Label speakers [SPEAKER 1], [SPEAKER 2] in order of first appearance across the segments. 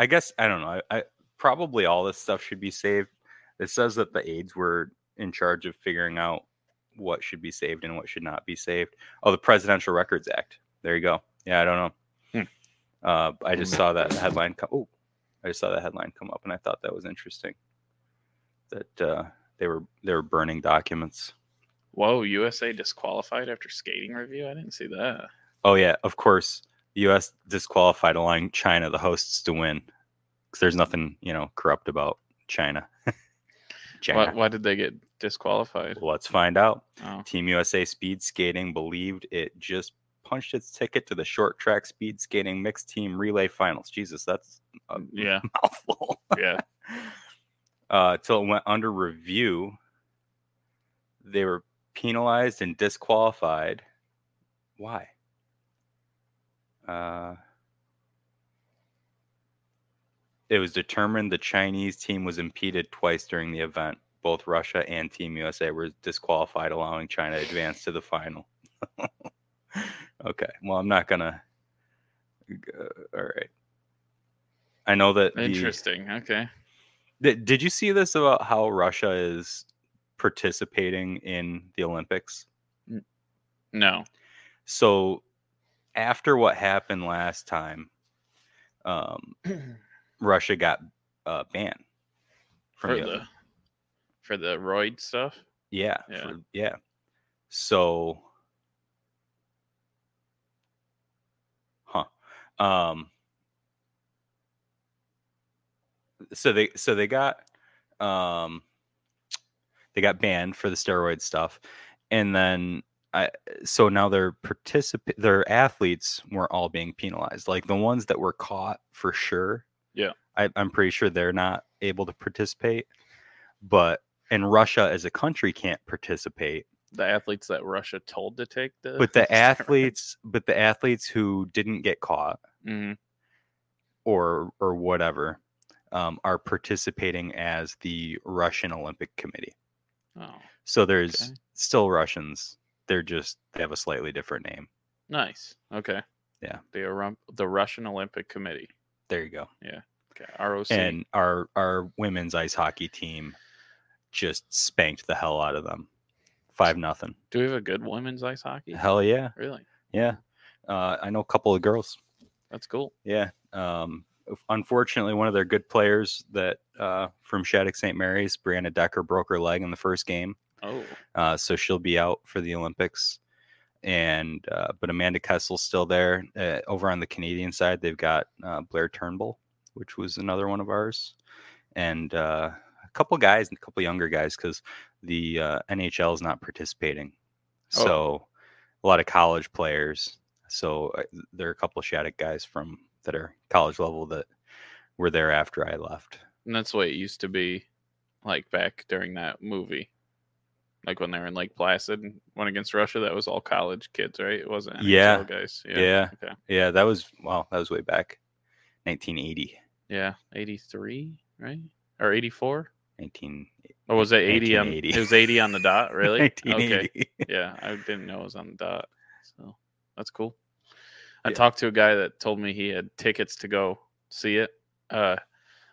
[SPEAKER 1] I guess I don't know. I, I probably all this stuff should be saved. It says that the aides were in charge of figuring out what should be saved and what should not be saved. Oh, the Presidential Records Act. There you go. Yeah, I don't know. Uh, I just saw that headline. Come, oh, I just saw that headline come up, and I thought that was interesting. That uh, they were they were burning documents.
[SPEAKER 2] Whoa, USA disqualified after skating review? I didn't see that.
[SPEAKER 1] Oh yeah, of course. The U.S. disqualified, allowing China, the hosts, to win because there's nothing you know corrupt about China. China.
[SPEAKER 2] Why, why did they get disqualified?
[SPEAKER 1] Let's find out.
[SPEAKER 2] Oh,
[SPEAKER 1] Team USA Speed Skating believed it just punched its ticket to the short track speed skating mixed team relay finals. Jesus, that's a
[SPEAKER 2] yeah,
[SPEAKER 1] mouthful.
[SPEAKER 2] yeah.
[SPEAKER 1] uh, till it went under review. They were penalized and disqualified. Why? Uh, it was determined the Chinese team was impeded twice during the event. Both Russia and Team USA were disqualified, allowing China to advance to the final. okay, well, I'm not gonna. Uh, all right. I know that the-
[SPEAKER 2] Interesting. Okay.
[SPEAKER 1] did, did you see this about how Russia is participating in the Olympics?
[SPEAKER 2] No.
[SPEAKER 1] So after what happened last time, um, Russia got uh, banned from
[SPEAKER 2] for
[SPEAKER 1] the,
[SPEAKER 2] the for the roid stuff.
[SPEAKER 1] yeah
[SPEAKER 2] Yeah.
[SPEAKER 1] for- yeah. So, huh? Um, so they so they got um they got banned for the steroid stuff, and then I so now their participant their athletes were all being penalized. Like the ones that were caught for sure.
[SPEAKER 2] Yeah.
[SPEAKER 1] I, I'm pretty sure they're not able to participate, but and Russia as a country can't participate.
[SPEAKER 2] The athletes that Russia told to take the
[SPEAKER 1] But the athletes, but the athletes who didn't get caught
[SPEAKER 2] Mhm.
[SPEAKER 1] or or whatever um, are participating as the Russian Olympic Committee.
[SPEAKER 2] Oh,
[SPEAKER 1] So there's
[SPEAKER 2] Okay.
[SPEAKER 1] still Russians. They're just they have a slightly different name.
[SPEAKER 2] nice. Okay.
[SPEAKER 1] Yeah.
[SPEAKER 2] The the Russian Olympic Committee.
[SPEAKER 1] There you go. Yeah.
[SPEAKER 2] Okay. ROC.
[SPEAKER 1] And our our women's ice hockey team just spanked the hell out of them. Five nothing.
[SPEAKER 2] Do we have a good women's ice hockey?
[SPEAKER 1] Hell yeah,
[SPEAKER 2] Really?
[SPEAKER 1] yeah. Uh, I know a couple of girls.
[SPEAKER 2] That's cool.
[SPEAKER 1] Yeah. Um, unfortunately, one of their good players that uh, from Shattuck St. Mary's, Brianna Decker, broke her leg in the first game.
[SPEAKER 2] Oh,
[SPEAKER 1] Uh, so she'll be out for the Olympics. And uh, but Amanda Kessel's still there. Uh, over on the Canadian side, they've got uh, Blayre Turnbull, which was another one of ours, and uh, a couple guys, and a couple younger guys, because the uh, NHL is not participating.
[SPEAKER 2] Oh.
[SPEAKER 1] So a lot of college players. So there are a couple of Shattuck guys from that are college level that were there after I left.
[SPEAKER 2] and that's the way it used to be, like back during that movie, like when they were in Lake Placid and went against Russia. That was all college kids, right? It wasn't NHL
[SPEAKER 1] Yeah.
[SPEAKER 2] guys.
[SPEAKER 1] Yeah.
[SPEAKER 2] Okay.
[SPEAKER 1] Yeah, that was well, that was way back, 1980,
[SPEAKER 2] Yeah. Eighty three, right? Or eighty four?
[SPEAKER 1] 19.
[SPEAKER 2] Or was it eighty on?
[SPEAKER 1] 1980.
[SPEAKER 2] It was eighty on the dot. Really? Okay. Yeah, I didn't know it was on the dot. So that's cool. I
[SPEAKER 1] Yeah.
[SPEAKER 2] talked to a guy that told me he had tickets to go see it. Uh,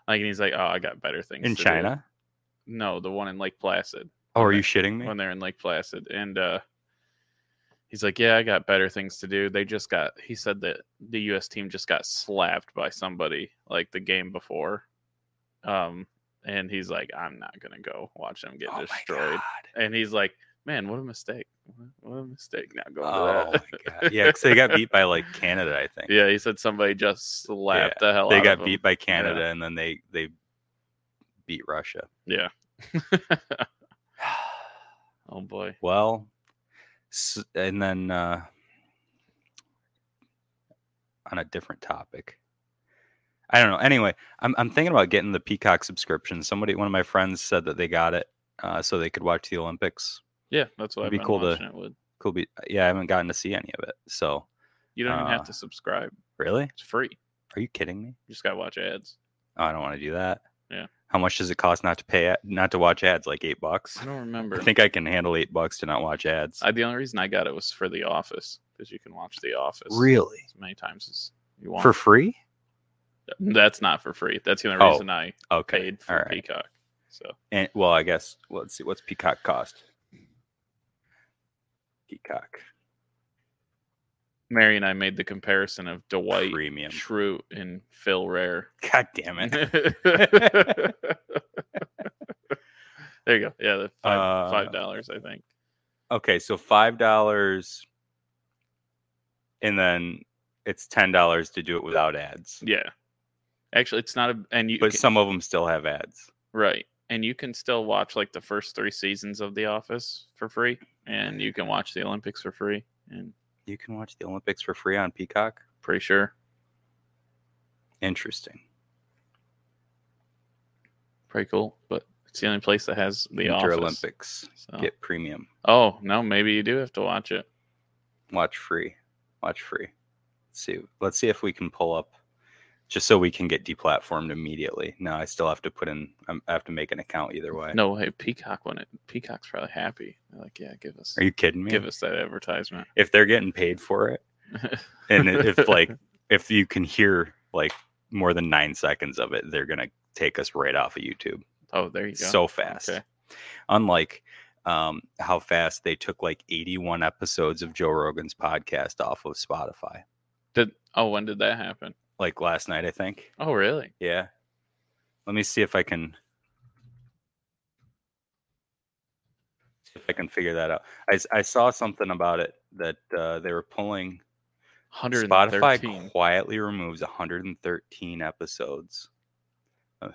[SPEAKER 2] like, and he's like, "Oh, I got better things
[SPEAKER 1] in
[SPEAKER 2] to do."
[SPEAKER 1] China.
[SPEAKER 2] No, the one in Lake Placid
[SPEAKER 1] Oh, are you shitting me?
[SPEAKER 2] when they're in Lake Placid, and uh, he's like, "Yeah, I got better things to do." They just got. He said that the U.S. team just got slapped by somebody like the game before. Um, and he's like, "I'm not gonna go watch them get
[SPEAKER 1] oh
[SPEAKER 2] destroyed." And he's like, "Man, what a mistake! What- a mistake! Not going
[SPEAKER 1] Oh
[SPEAKER 2] to that."
[SPEAKER 1] my god. Yeah, because they got beat by like Canada, I think.
[SPEAKER 2] yeah, he said somebody just slapped the hell
[SPEAKER 1] They got beat by Canada and then they they beat Russia.
[SPEAKER 2] Yeah. oh boy.
[SPEAKER 1] Well, and then uh, on a different topic, I don't know. Anyway, I'm I'm thinking about getting the Peacock subscription. Somebody, one of my friends, said that they got it uh, so they could watch the Olympics.
[SPEAKER 2] Yeah, that's what
[SPEAKER 1] It'd
[SPEAKER 2] I've
[SPEAKER 1] be cool to-
[SPEAKER 2] it with.
[SPEAKER 1] Cool. Be yeah, I haven't gotten to see any of it. So
[SPEAKER 2] You don't even have
[SPEAKER 1] uh,
[SPEAKER 2] to subscribe.
[SPEAKER 1] really,
[SPEAKER 2] It's free.
[SPEAKER 1] are you kidding me?
[SPEAKER 2] You just gotta watch ads.
[SPEAKER 1] Oh, I don't want to do that.
[SPEAKER 2] Yeah.
[SPEAKER 1] How much does it cost not to pay not to watch ads? Like eight bucks.
[SPEAKER 2] I don't remember.
[SPEAKER 1] I think I can handle eight bucks to not watch ads.
[SPEAKER 2] I, the only reason I got it was for The Office because you can watch The Office
[SPEAKER 1] really?
[SPEAKER 2] as many times as you want.
[SPEAKER 1] For free?
[SPEAKER 2] That's not for free. That's the only
[SPEAKER 1] Oh,
[SPEAKER 2] reason I
[SPEAKER 1] Okay.
[SPEAKER 2] paid for
[SPEAKER 1] right.
[SPEAKER 2] Peacock. So
[SPEAKER 1] And well, I guess let's see what's Peacock cost. Peacock
[SPEAKER 2] Mary and I made the comparison of Dwight
[SPEAKER 1] premium.
[SPEAKER 2] Schrute and Phil Rare.
[SPEAKER 1] God damn it.
[SPEAKER 2] there you go. Yeah, the five
[SPEAKER 1] Uh,
[SPEAKER 2] five dollars, I think.
[SPEAKER 1] Okay, so five dollars, and then it's ten dollars to do it without ads.
[SPEAKER 2] Yeah. Actually, it's not a and you
[SPEAKER 1] But
[SPEAKER 2] can-
[SPEAKER 1] some of them still have ads.
[SPEAKER 2] right, and you can still watch like the first three seasons of The Office for free, and you can watch the Olympics for free, and
[SPEAKER 1] You can watch the Olympics for free on Peacock.
[SPEAKER 2] pretty sure,
[SPEAKER 1] Interesting.
[SPEAKER 2] pretty cool. But it's the only place that has The
[SPEAKER 1] Winter
[SPEAKER 2] Office.
[SPEAKER 1] Olympics
[SPEAKER 2] So.
[SPEAKER 1] get premium.
[SPEAKER 2] Oh no, maybe you do have to watch it.
[SPEAKER 1] Watch free. Watch free. Let's see. Let's see if we can pull up, just so we can get deplatformed immediately. No, I still have to put in. I'm- I have to make an account either way.
[SPEAKER 2] No, way, Peacock when it Peacock's probably happy. They're like, yeah, give us
[SPEAKER 1] Are you kidding me?
[SPEAKER 2] give us that advertisement.
[SPEAKER 1] if they're getting paid for it, and if like if you can hear like more than nine seconds of it, they're gonna take us right off of YouTube
[SPEAKER 2] oh, there you go.
[SPEAKER 1] so fast.
[SPEAKER 2] Okay.
[SPEAKER 1] Unlike um, how fast they took like 81 episodes of Joe Rogan's podcast off of Spotify,
[SPEAKER 2] Did oh when did that happen?
[SPEAKER 1] Like last night, I think.
[SPEAKER 2] Oh really?
[SPEAKER 1] Yeah. Let me see if I can see if I can figure that out. I, I saw something about it that uh, they were pulling Spotify
[SPEAKER 2] 113.
[SPEAKER 1] quietly removes 113 episodes. Uh,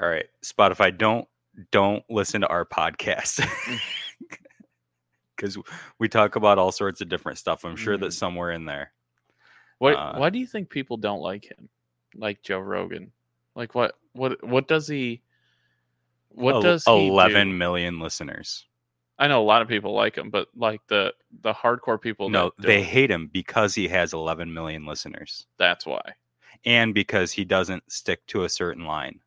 [SPEAKER 1] All right, Spotify, don't don't listen to our podcast because we talk about all sorts of different stuff. I'm sure that
[SPEAKER 2] Mm.
[SPEAKER 1] somewhere in there,
[SPEAKER 2] Why
[SPEAKER 1] uh,
[SPEAKER 2] why do you think people don't like him? Like Joe Rogan? Like what what what does he what does he
[SPEAKER 1] 11
[SPEAKER 2] do?
[SPEAKER 1] million listeners.
[SPEAKER 2] I know a lot of people like him, but like the the hardcore people
[SPEAKER 1] No, they hate him because he has 11 million listeners,
[SPEAKER 2] that's why.
[SPEAKER 1] and because he doesn't stick to a certain line.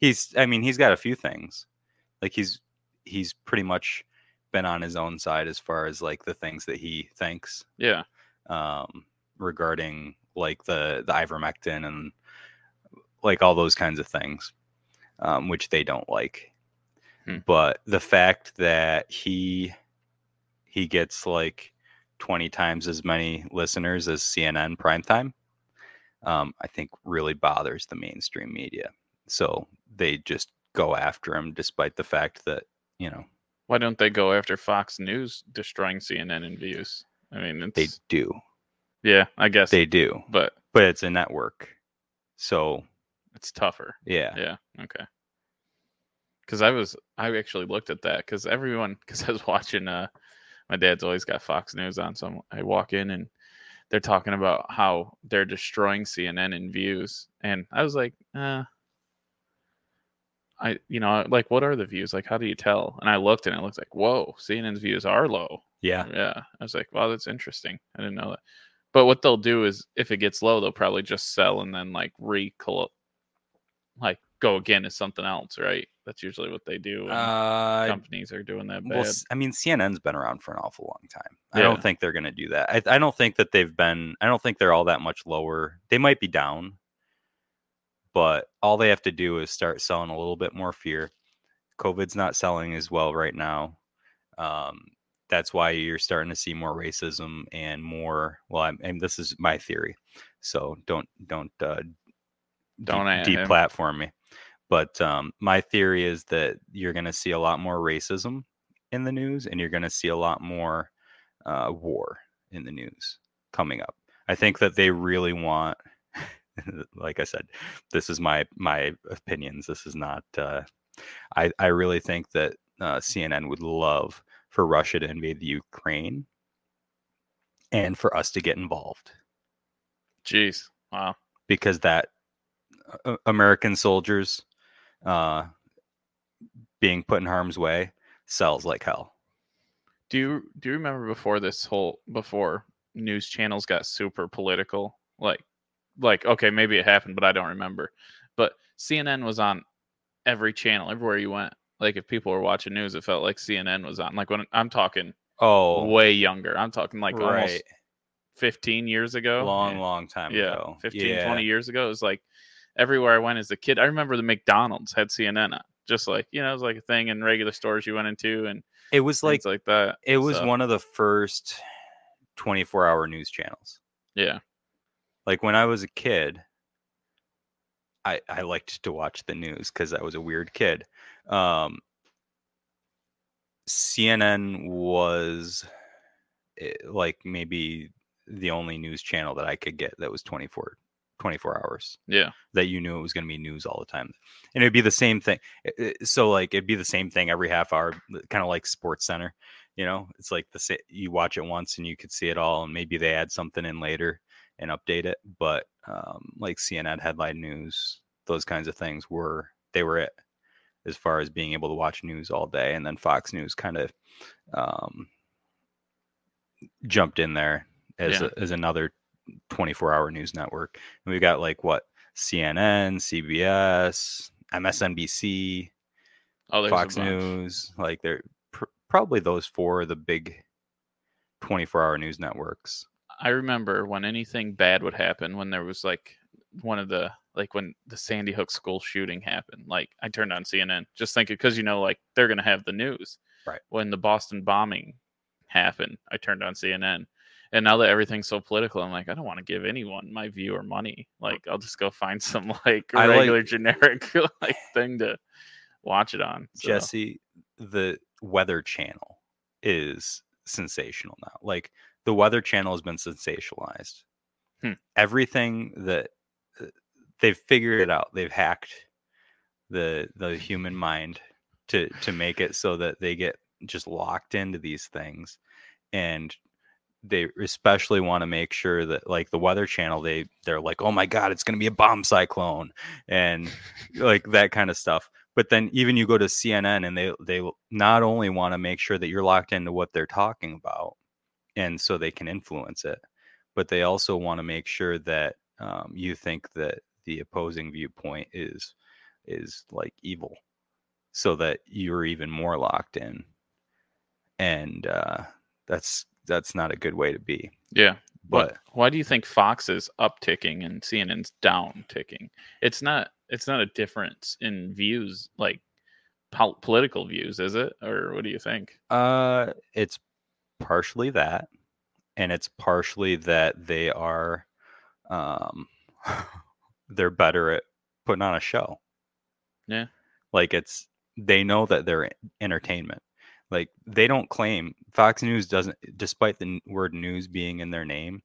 [SPEAKER 1] He's, I mean, he's got a few things, like he's he's pretty much been on his own side as far as like the things that he thinks
[SPEAKER 2] Yeah.
[SPEAKER 1] um, regarding like the the ivermectin and like all those kinds of things, um, which they don't like.
[SPEAKER 2] Hmm.
[SPEAKER 1] But the fact that he he gets like twenty times as many listeners as CNN primetime, um, I think really bothers the mainstream media. So they just go after him, despite the fact that you know
[SPEAKER 2] Why don't they go after Fox News destroying CNN in views? I mean, it's
[SPEAKER 1] they do,
[SPEAKER 2] yeah, I guess
[SPEAKER 1] they do,
[SPEAKER 2] but
[SPEAKER 1] but it's a network, so
[SPEAKER 2] it's tougher.
[SPEAKER 1] yeah.
[SPEAKER 2] Yeah. Okay. Because I was, I actually looked at that because everyone, because I was watching. uh My dad's always got Fox News on, so I'm- I walk in and they're talking about how they're destroying CNN in views, and I was like, uh, I, you know, like what are the views? Like, how do you tell? And I looked and it looks like, whoa, CNN's views are low.
[SPEAKER 1] Yeah.
[SPEAKER 2] Yeah. I was like, wow, that's interesting. I didn't know that. But what they'll do is if it gets low, they'll probably just sell and then like recol like go again as something else, right? That's usually what they do
[SPEAKER 1] Uh,
[SPEAKER 2] companies are doing that bad.
[SPEAKER 1] well, I mean, CNN's been around for an awful long time. I don't think they're going to do that. I, I don't think that they've been. I don't think they're all that much lower. They might be down, but all they have to do is start selling a little bit more fear. COVID's not selling as well right now. Um, that's why you're starting to see more racism and more. Well, I'm, and this is my theory, so don't don't uh,
[SPEAKER 2] Don't
[SPEAKER 1] de- deplatform me. But um, my theory is that you're going to see a lot more racism in the news, and you're going to see a lot more uh, war in the news coming up. I think that they really want, like I said, this is my my opinions. This is not. Uh, I I really think that uh, CNN would love for Russia to invade the Ukraine, and for us to get involved
[SPEAKER 2] Jeez. Wow.
[SPEAKER 1] because that uh, American soldiers uh, being put in harm's way sells like hell.
[SPEAKER 2] Do you do you remember before this whole before news channels got super political? Like like okay, maybe it happened, but I don't remember. But CNN was on every channel, everywhere you went. Like if people were watching news, it felt like CNN was on. Like when I'm talking
[SPEAKER 1] Oh,
[SPEAKER 2] way younger. I'm talking like almost 15 years ago.
[SPEAKER 1] long,
[SPEAKER 2] and-
[SPEAKER 1] long time
[SPEAKER 2] yeah,
[SPEAKER 1] ago.
[SPEAKER 2] 15,
[SPEAKER 1] yeah.
[SPEAKER 2] 20 years ago. It was like everywhere I went as a kid. I remember the McDonald's had CNN on. Just like, you know, it was like a thing in regular stores you went into and
[SPEAKER 1] It was like
[SPEAKER 2] like that.
[SPEAKER 1] it was
[SPEAKER 2] So,
[SPEAKER 1] one of the first 24 hour news channels.
[SPEAKER 2] Yeah.
[SPEAKER 1] Like when I was a kid, I I liked to watch the news because I was a weird kid. Um, CNN was eh, like maybe the only news channel that I could get that was 24, 24 hours
[SPEAKER 2] Yeah.
[SPEAKER 1] that you knew it was going to be news all the time. And it'd be the same thing. Eh, eh, So like it'd be the same thing every half hour, kind of like Sports Center. You know, it's like the you watch it once and you could see it all, and maybe they add something in later and update it. But um, like CNN headline news, those kinds of things were they were it as far as being able to watch news all day. And then Fox News kind of um, jumped in there as
[SPEAKER 2] Yeah.
[SPEAKER 1] a, as another 24 hour news network. And we got like what CNN, CBS, MSNBC,
[SPEAKER 2] Oh,
[SPEAKER 1] Fox. News. Like they're pr- probably those four are the big 24 hour news networks.
[SPEAKER 2] I remember when anything bad would happen, when there was like one of the like when the Sandy Hook school shooting happened, like I turned on CNN just thinking because you know like they're gonna have the news.
[SPEAKER 1] Right.
[SPEAKER 2] When the Boston bombing happened, I turned on CNN. And now that everything's so political, I'm like, I don't want to give anyone my view or money. Like, I'll just go find some like
[SPEAKER 1] I like-
[SPEAKER 2] regular generic like thing to watch it on. So,
[SPEAKER 1] Jesse, the Weather Channel is sensational now. Like the Weather Channel has been sensationalized.
[SPEAKER 2] Hmm.
[SPEAKER 1] Everything that they've figured it out. They've hacked the the human mind to to make it so that they get just locked into these things and they especially want to make sure that like the weather channel they they're like oh my god it's going to be a bomb cyclone and like that kind of stuff but then even you go to CNN and they they not only want to make sure that you're locked into what they're talking about and so they can influence it but they also want to make sure that um, you think that the opposing viewpoint is is like evil so that you're even more locked in and uh, that's that's not a good way to be
[SPEAKER 2] yeah.
[SPEAKER 1] but
[SPEAKER 2] why do you think Fox is upticking and CNN's down ticking? It's not. It's not a difference in views, like pol- political views, is it? Or what do you think?
[SPEAKER 1] Uh, it's partially that, and it's partially that they are, um, they're better at putting on a show.
[SPEAKER 2] Yeah.
[SPEAKER 1] like it's they know that they're entertainment. Like they don't claim Fox News doesn't, despite the word news being in their name,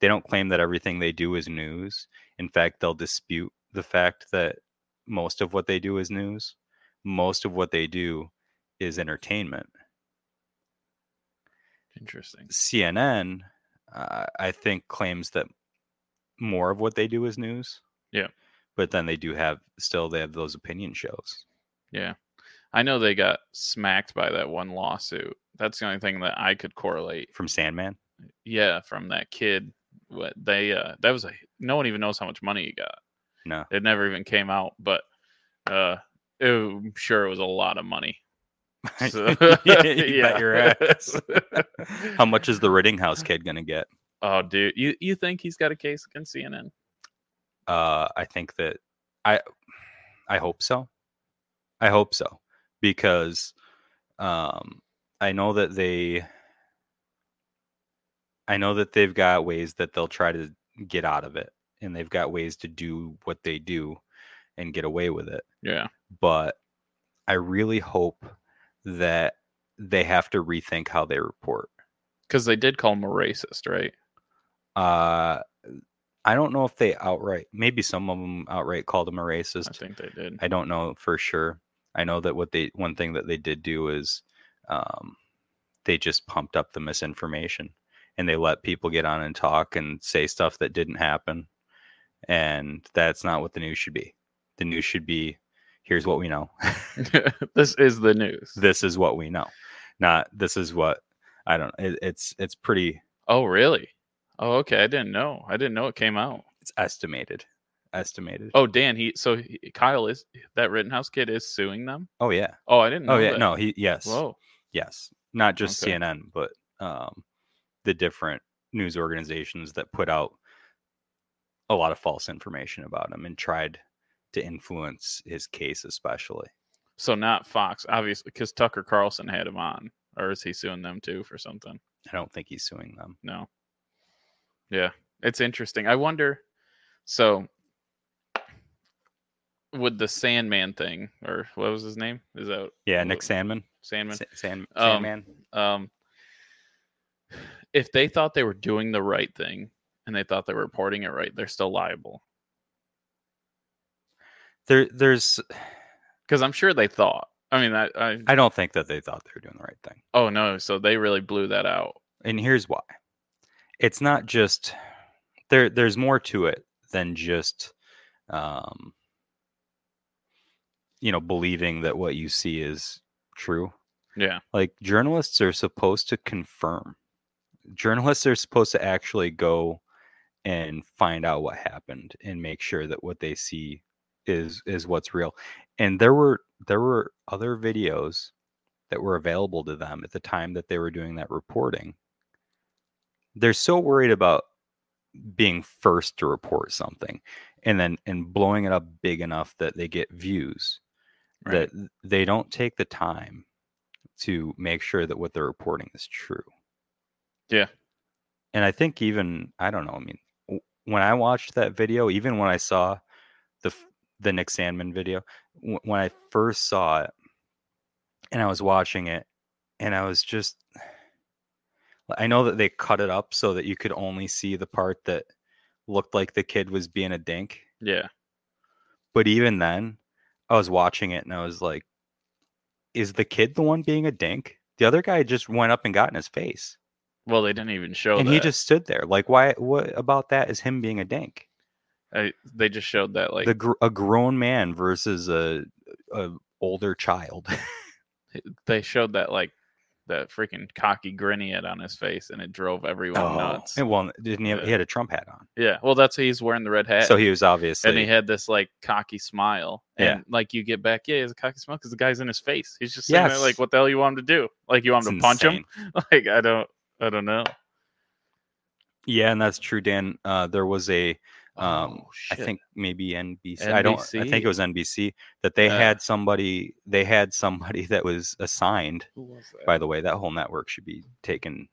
[SPEAKER 1] they don't claim that everything they do is news. In fact, they'll dispute the fact that most of what they do is news. Most of what they do is entertainment.
[SPEAKER 2] Interesting.
[SPEAKER 1] CNN, uh, I think, claims that more of what they do is news.
[SPEAKER 2] Yeah.
[SPEAKER 1] But then they do have still they have those opinion shows.
[SPEAKER 2] Yeah. I know they got smacked by that one lawsuit. That's the only thing that I could correlate.
[SPEAKER 1] From Sandmann,
[SPEAKER 2] Yeah, from that kid. What they uh that was a no one even knows how much money he got.
[SPEAKER 1] no,
[SPEAKER 2] It never even came out, but uh it, I'm sure it was a lot of money. So-
[SPEAKER 1] yeah, you bet your ass. How much is the Rittenhouse kid gonna get?
[SPEAKER 2] Oh, dude, you you think he's got a case against CNN?
[SPEAKER 1] Uh, I think that I, I hope so. I hope so because, um, I know that they, I know that they've got ways that they'll try to get out of it, and they've got ways to do what they do and get away with it.
[SPEAKER 2] Yeah,
[SPEAKER 1] But I really hope that they have to rethink how they report.
[SPEAKER 2] because they did call him a racist, right?
[SPEAKER 1] Uh, I don't know if they outright, maybe some of them outright called him a racist.
[SPEAKER 2] I think they did.
[SPEAKER 1] I don't know for sure. I know that what they one thing that they did do is um, they just pumped up the misinformation and they let people get on and talk and say stuff that didn't happen. And that's not what the news should be. The news should be here's what we know.
[SPEAKER 2] this is the news.
[SPEAKER 1] this is what we know. Not this is what I don't it, it's it's pretty
[SPEAKER 2] oh, really? Oh, okay. I didn't know. I didn't know it came out.
[SPEAKER 1] it's estimated. Estimated.
[SPEAKER 2] Oh, Dan, he so he, Kyle is that Rittenhouse kid is suing them.
[SPEAKER 1] Oh yeah.
[SPEAKER 2] Oh, I didn't know.
[SPEAKER 1] Oh yeah.
[SPEAKER 2] that.
[SPEAKER 1] No, he yes.
[SPEAKER 2] Whoa.
[SPEAKER 1] Yes. Not just
[SPEAKER 2] Okay.
[SPEAKER 1] CNN, but um the different news organizations that put out a lot of false information about him and tried to influence his case, especially.
[SPEAKER 2] So not Fox, obviously, because Tucker Carlson had him on, or is he suing them too for something?
[SPEAKER 1] I don't think he's suing them.
[SPEAKER 2] No. Yeah, it's interesting. I wonder. So, would the Sandmann thing, or what was his name? Is that
[SPEAKER 1] Yeah, Nick
[SPEAKER 2] what-
[SPEAKER 1] Sandmann.
[SPEAKER 2] Sandmann?
[SPEAKER 1] Sa- Sand,
[SPEAKER 2] Um,
[SPEAKER 1] Sandmann.
[SPEAKER 2] Um, if they thought they were doing the right thing and they thought they were reporting it right, they're still liable.
[SPEAKER 1] There, there's.
[SPEAKER 2] Because I'm sure they thought. I mean, I, I
[SPEAKER 1] I don't think that they thought they were doing the right thing.
[SPEAKER 2] oh no, so they really blew that out.
[SPEAKER 1] and here's why it's not just there there's more to it than just um you know believing that what you see is true.
[SPEAKER 2] Yeah,
[SPEAKER 1] like journalists are supposed to confirm. Journalists are supposed to actually go and find out what happened and make sure that what they see is is what's real. And there were there were other videos that were available to them at the time that they were doing that reporting they're so worried about being first to report something and then and blowing it up big enough that they get views
[SPEAKER 2] Right.
[SPEAKER 1] that they don't take the time to make sure that what they're reporting is true
[SPEAKER 2] Yeah.
[SPEAKER 1] and i think even i don't know i mean when i watched that video even when i saw the the nick sandmann video w- when i first saw it and i was watching it and i was just I know that they cut it up so that you could only see the part that looked like the kid was being a dink.
[SPEAKER 2] yeah,
[SPEAKER 1] But even then, I was watching it and I was like, is the kid the one being a dink? The other guy just went up and got in his face.
[SPEAKER 2] well, they didn't even show
[SPEAKER 1] and
[SPEAKER 2] that.
[SPEAKER 1] he just stood there. Like, why? What about that is him being a dink?
[SPEAKER 2] I, they just showed that like
[SPEAKER 1] the gr- a grown man versus a, a older child.
[SPEAKER 2] they showed that like that freaking cocky grin he had on his face, and it drove everyone nuts.
[SPEAKER 1] And well, didn't he? Have, he had a Trump hat on,
[SPEAKER 2] Yeah, well, that's he's wearing the red hat.
[SPEAKER 1] so he was obviously.
[SPEAKER 2] and he had this like cocky smile,
[SPEAKER 1] Yeah.
[SPEAKER 2] and like you get back, yeah, he has a cocky smile because the guy's in his face. He's just sitting there like, what the hell you want him to do? Like you want him
[SPEAKER 1] It's
[SPEAKER 2] to punch
[SPEAKER 1] insane.
[SPEAKER 2] him? Like I don't, I don't know.
[SPEAKER 1] Yeah, and that's true, Dan. Uh, there was a um,
[SPEAKER 2] Oh,
[SPEAKER 1] I think maybe NBC. I don't. I think it was NBC that they
[SPEAKER 2] Yeah.
[SPEAKER 1] had somebody. They had somebody that was assigned.
[SPEAKER 2] Who was that?
[SPEAKER 1] By the way, that whole network should be taken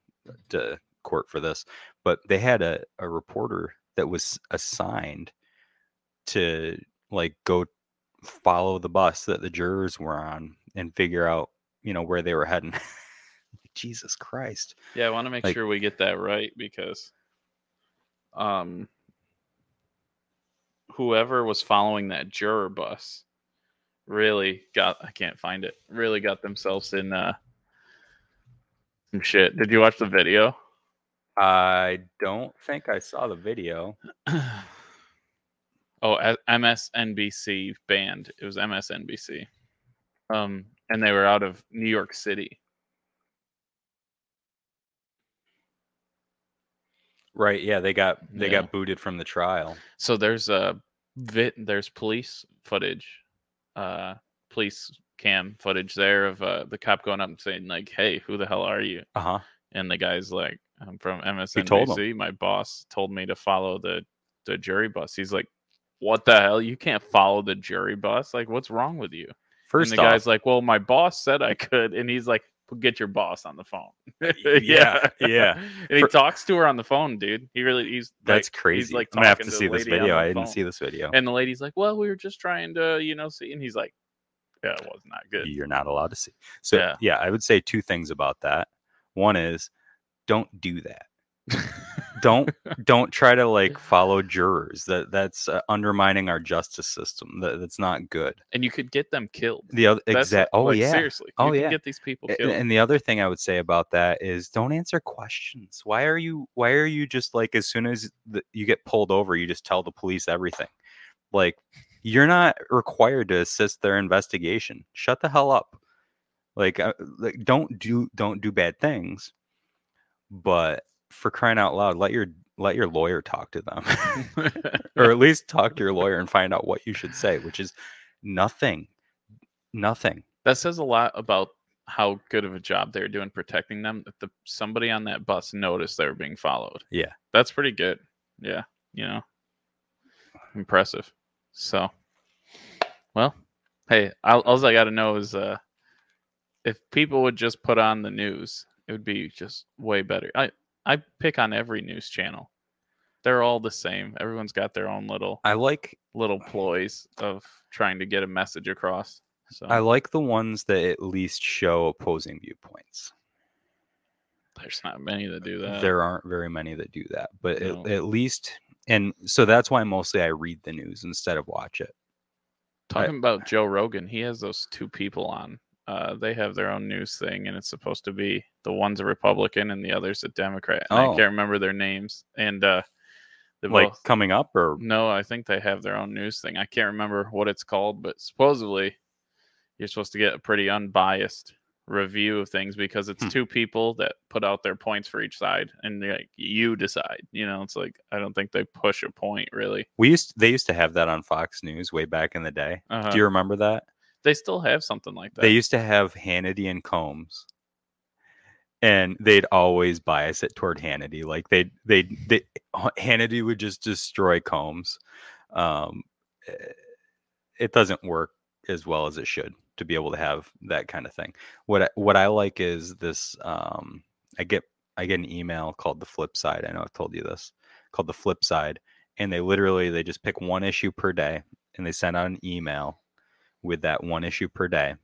[SPEAKER 1] to court for this. But they had a, a reporter that was assigned to like go follow the bus that the jurors were on and figure out you know where they were heading. Jesus Christ!
[SPEAKER 2] Yeah, I want to make
[SPEAKER 1] Like-
[SPEAKER 2] sure we get that right because um whoever was following that juror bus really got I can't find it. Really got themselves in uh some shit. Did you watch the video?
[SPEAKER 1] I don't think I saw the video.
[SPEAKER 2] oh, MSNBC banned. It was MSNBC. Um and they were out of New York City.
[SPEAKER 1] Right. Yeah, they got they
[SPEAKER 2] Yeah.
[SPEAKER 1] got booted from the trial.
[SPEAKER 2] So there's a vid, there's police footage, uh, police cam footage there of uh, the cop going up and saying like, "Hey, who the hell are you?"
[SPEAKER 1] Uh huh.
[SPEAKER 2] And the guy's like, "I'm from MSNBC. My boss told me to follow the the jury bus." He's like, "What the hell? You can't follow the jury bus? Like, what's wrong with you?"
[SPEAKER 1] First
[SPEAKER 2] and the
[SPEAKER 1] off,
[SPEAKER 2] guy's like, "Well, my boss said I could," and he's like, "Get your boss on the phone."
[SPEAKER 1] yeah, yeah.
[SPEAKER 2] and he
[SPEAKER 1] For-
[SPEAKER 2] talks to her on the phone, dude. He really he's
[SPEAKER 1] that's
[SPEAKER 2] like,
[SPEAKER 1] crazy.
[SPEAKER 2] He's like
[SPEAKER 1] I'm gonna have
[SPEAKER 2] talking
[SPEAKER 1] to see this video. I didn't
[SPEAKER 2] phone.
[SPEAKER 1] see this video.
[SPEAKER 2] And the lady's like, "Well, we were just trying to, you know, see." And he's like, "Yeah, it was not good."
[SPEAKER 1] You're not allowed to see. So
[SPEAKER 2] Yeah.
[SPEAKER 1] yeah. I would say two things about that. One is don't do that. don't don't try to like follow jurors. That that's uh, undermining our justice system. That that's not good.
[SPEAKER 2] and you could get them killed.
[SPEAKER 1] The other exact. Oh
[SPEAKER 2] like,
[SPEAKER 1] yeah.
[SPEAKER 2] seriously.
[SPEAKER 1] Oh,
[SPEAKER 2] you
[SPEAKER 1] yeah.
[SPEAKER 2] get these people killed.
[SPEAKER 1] And the other thing I would say about that is don't answer questions. Why are you why are you just like as soon as the, you get pulled over, you just tell the police everything? Like you're not required to assist their investigation. Shut the hell up. Like, uh, like don't do don't do bad things. But for crying out loud, let your let your lawyer talk to them. or at least talk to your lawyer and find out what you should say, which is nothing. Nothing.
[SPEAKER 2] that says a lot about how good of a job they're doing protecting them. If the somebody on that bus noticed they were being followed.
[SPEAKER 1] Yeah.
[SPEAKER 2] That's pretty good. Yeah. You know. Impressive. So well, hey, all, all I gotta know is uh if people would just put on the news, it would be just way better. I I pick on every news channel. They're all the same. Everyone's got their own little
[SPEAKER 1] I like
[SPEAKER 2] little ploys of trying to get a message across. So
[SPEAKER 1] I like the ones that at least show opposing viewpoints.
[SPEAKER 2] there's not many that do that.
[SPEAKER 1] there aren't very many that do that, but
[SPEAKER 2] No.
[SPEAKER 1] at, at least and so that's why mostly I read the news instead of watch it.
[SPEAKER 2] Talking about Joe Rogan, he has those two people on. Uh, they have their own news thing, and it's supposed to be the one's a Republican and the other's a Democrat. And I
[SPEAKER 1] Oh.
[SPEAKER 2] can't remember their names. And uh,
[SPEAKER 1] Like
[SPEAKER 2] both
[SPEAKER 1] coming up or
[SPEAKER 2] No, I think they have their own news thing. I can't remember what it's called, but supposedly you're supposed to get a pretty unbiased review of things because it's
[SPEAKER 1] Hmm.
[SPEAKER 2] two people that put out their points for each side and they're like you decide. You know, it's like I don't think they push a point really.
[SPEAKER 1] we used they used to have that on Fox News way back in the day.
[SPEAKER 2] Uh-huh.
[SPEAKER 1] Do you remember that?
[SPEAKER 2] They still have something like that.
[SPEAKER 1] They used to have Hannity and Colmes. And they'd always bias it toward Hannity. Like they they they Hannity would just destroy Colmes. Um eh, it doesn't work as well as it should to be able to have that kind of thing. What I, what I like is this um I get I get an email called the flip side. I know I've told you this. Called the flip side and they literally they just pick one issue per day and they send out an email with that one issue per day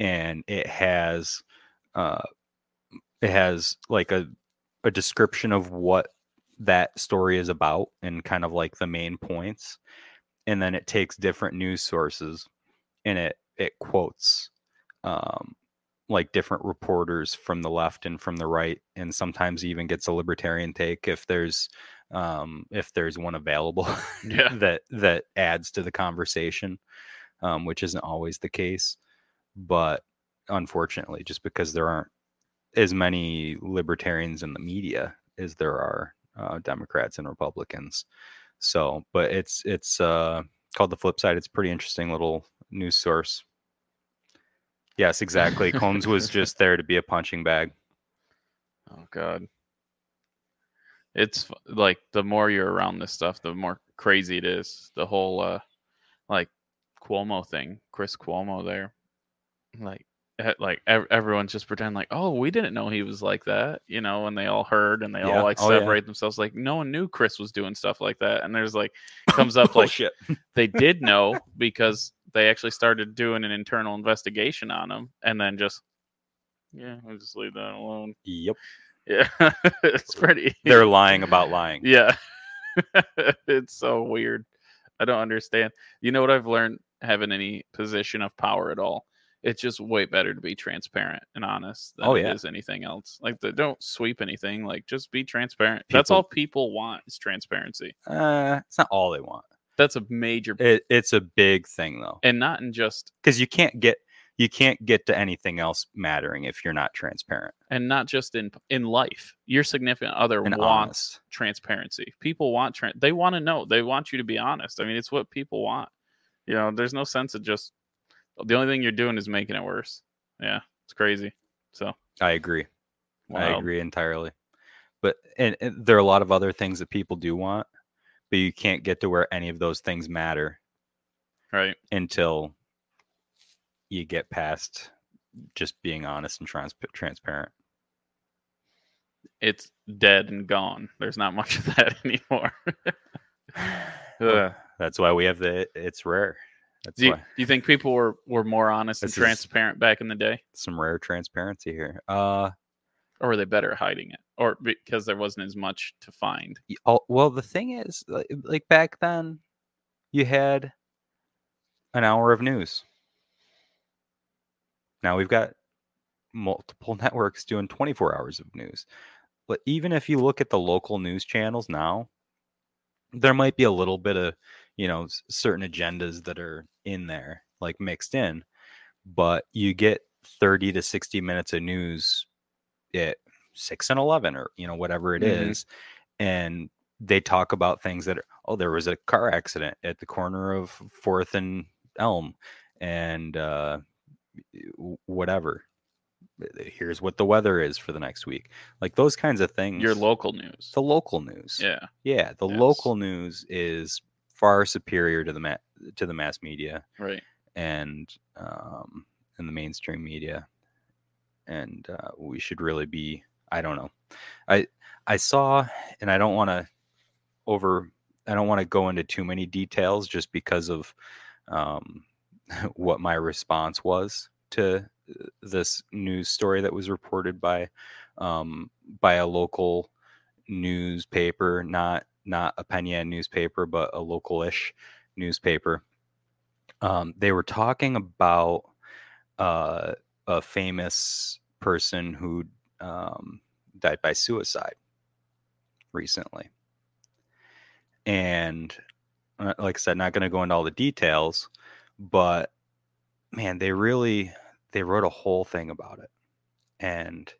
[SPEAKER 1] and it has uh it has like a a description of what that story is about and kind of like the main points and then it takes different news sources and it it quotes um like different reporters from the left and from the right and sometimes even gets a libertarian take if there's um if there's one available
[SPEAKER 2] Yeah.
[SPEAKER 1] that that adds to the conversation um which isn't always the case but unfortunately just because there aren't as many libertarians in the media as there are uh, democrats and republicans. So but it's it's uh called the flip side. It's a pretty interesting little news source. Yes exactly. Colmes was just there to be a punching bag.
[SPEAKER 2] Oh God. It's like the more you're around this stuff, the more crazy it is. The whole uh like Cuomo thing, Chris Cuomo there. Like eh, like ev- everyone's just pretending like, "Oh, we didn't know he was like that." You know, and they all heard and they
[SPEAKER 1] Yeah.
[SPEAKER 2] all like
[SPEAKER 1] Oh, yeah.
[SPEAKER 2] separate themselves like no one knew Chris was doing stuff like that. And there's like comes up like
[SPEAKER 1] shit
[SPEAKER 2] they did know because they actually started doing an internal investigation on him and then just yeah, we'll just leave that alone.
[SPEAKER 1] yep
[SPEAKER 2] Yeah, it's pretty.
[SPEAKER 1] they're lying about lying
[SPEAKER 2] yeah, it's so weird. I don't understand. You know what I've learned having any position of power at all? It's just way better to be transparent and honest than
[SPEAKER 1] Oh, yeah.
[SPEAKER 2] is anything else. Like, the, don't sweep anything. Like, just be transparent. That's all people want is transparency.
[SPEAKER 1] uh it's not all they want
[SPEAKER 2] That's a major,
[SPEAKER 1] it, it's a big thing though
[SPEAKER 2] and not in just
[SPEAKER 1] because you can't get you can't get to anything else mattering if you're not transparent
[SPEAKER 2] and not just in in life. Your significant other
[SPEAKER 1] and
[SPEAKER 2] wants
[SPEAKER 1] honest.
[SPEAKER 2] transparency. People want tran they want to know. They want you to be honest. I mean, it's what people want. You know, there's no sense of just the only thing you're doing is making it worse. Yeah, it's crazy. So
[SPEAKER 1] I agree. I agree entirely. But and, and there are a lot of other things that people do want, but you can't get to where any of those things matter
[SPEAKER 2] Right.
[SPEAKER 1] until you get past just being honest and trans- transparent.
[SPEAKER 2] It's dead and gone. There's not much of that anymore.
[SPEAKER 1] That's why we have the it's rare. That's
[SPEAKER 2] do, you,
[SPEAKER 1] why
[SPEAKER 2] do you think people were, were more honest and transparent back in the day?
[SPEAKER 1] some rare transparency here. Uh
[SPEAKER 2] Or were they better at hiding it? Or because there wasn't as much to find?
[SPEAKER 1] well the thing is like back then you had an hour of news. Now we've got multiple networks doing 24 hours of news. But even if you look at the local news channels now, there might be a little bit of, you know, certain agendas that are in there, like mixed in, but you get 30 to 60 minutes of news at 6 and 11 or, you know, whatever it is,
[SPEAKER 2] Mhm.
[SPEAKER 1] And they talk about things that are, oh, there was a car accident at the corner of 4th and Elm and uh, whatever here's what the weather is for the next week. Like those kinds of things.
[SPEAKER 2] Your local news.
[SPEAKER 1] the local news.
[SPEAKER 2] Yeah.
[SPEAKER 1] Yeah, the
[SPEAKER 2] Yes.
[SPEAKER 1] local news is far superior to the ma- to the mass media
[SPEAKER 2] Right.
[SPEAKER 1] and um, and the mainstream media, and uh, we should really be. I don't know. I I saw, and I don't want to over. I don't want to go into too many details just because of um, what my response was to uh, this news story that was reported by um, by a local newspaper, not not a Penn newspaper, but a local-ish newspaper. Um, they were talking about uh, a famous person who um, died by suicide recently, and uh, like I said, not going to go into all the details, but man, they really they wrote a whole thing about it, and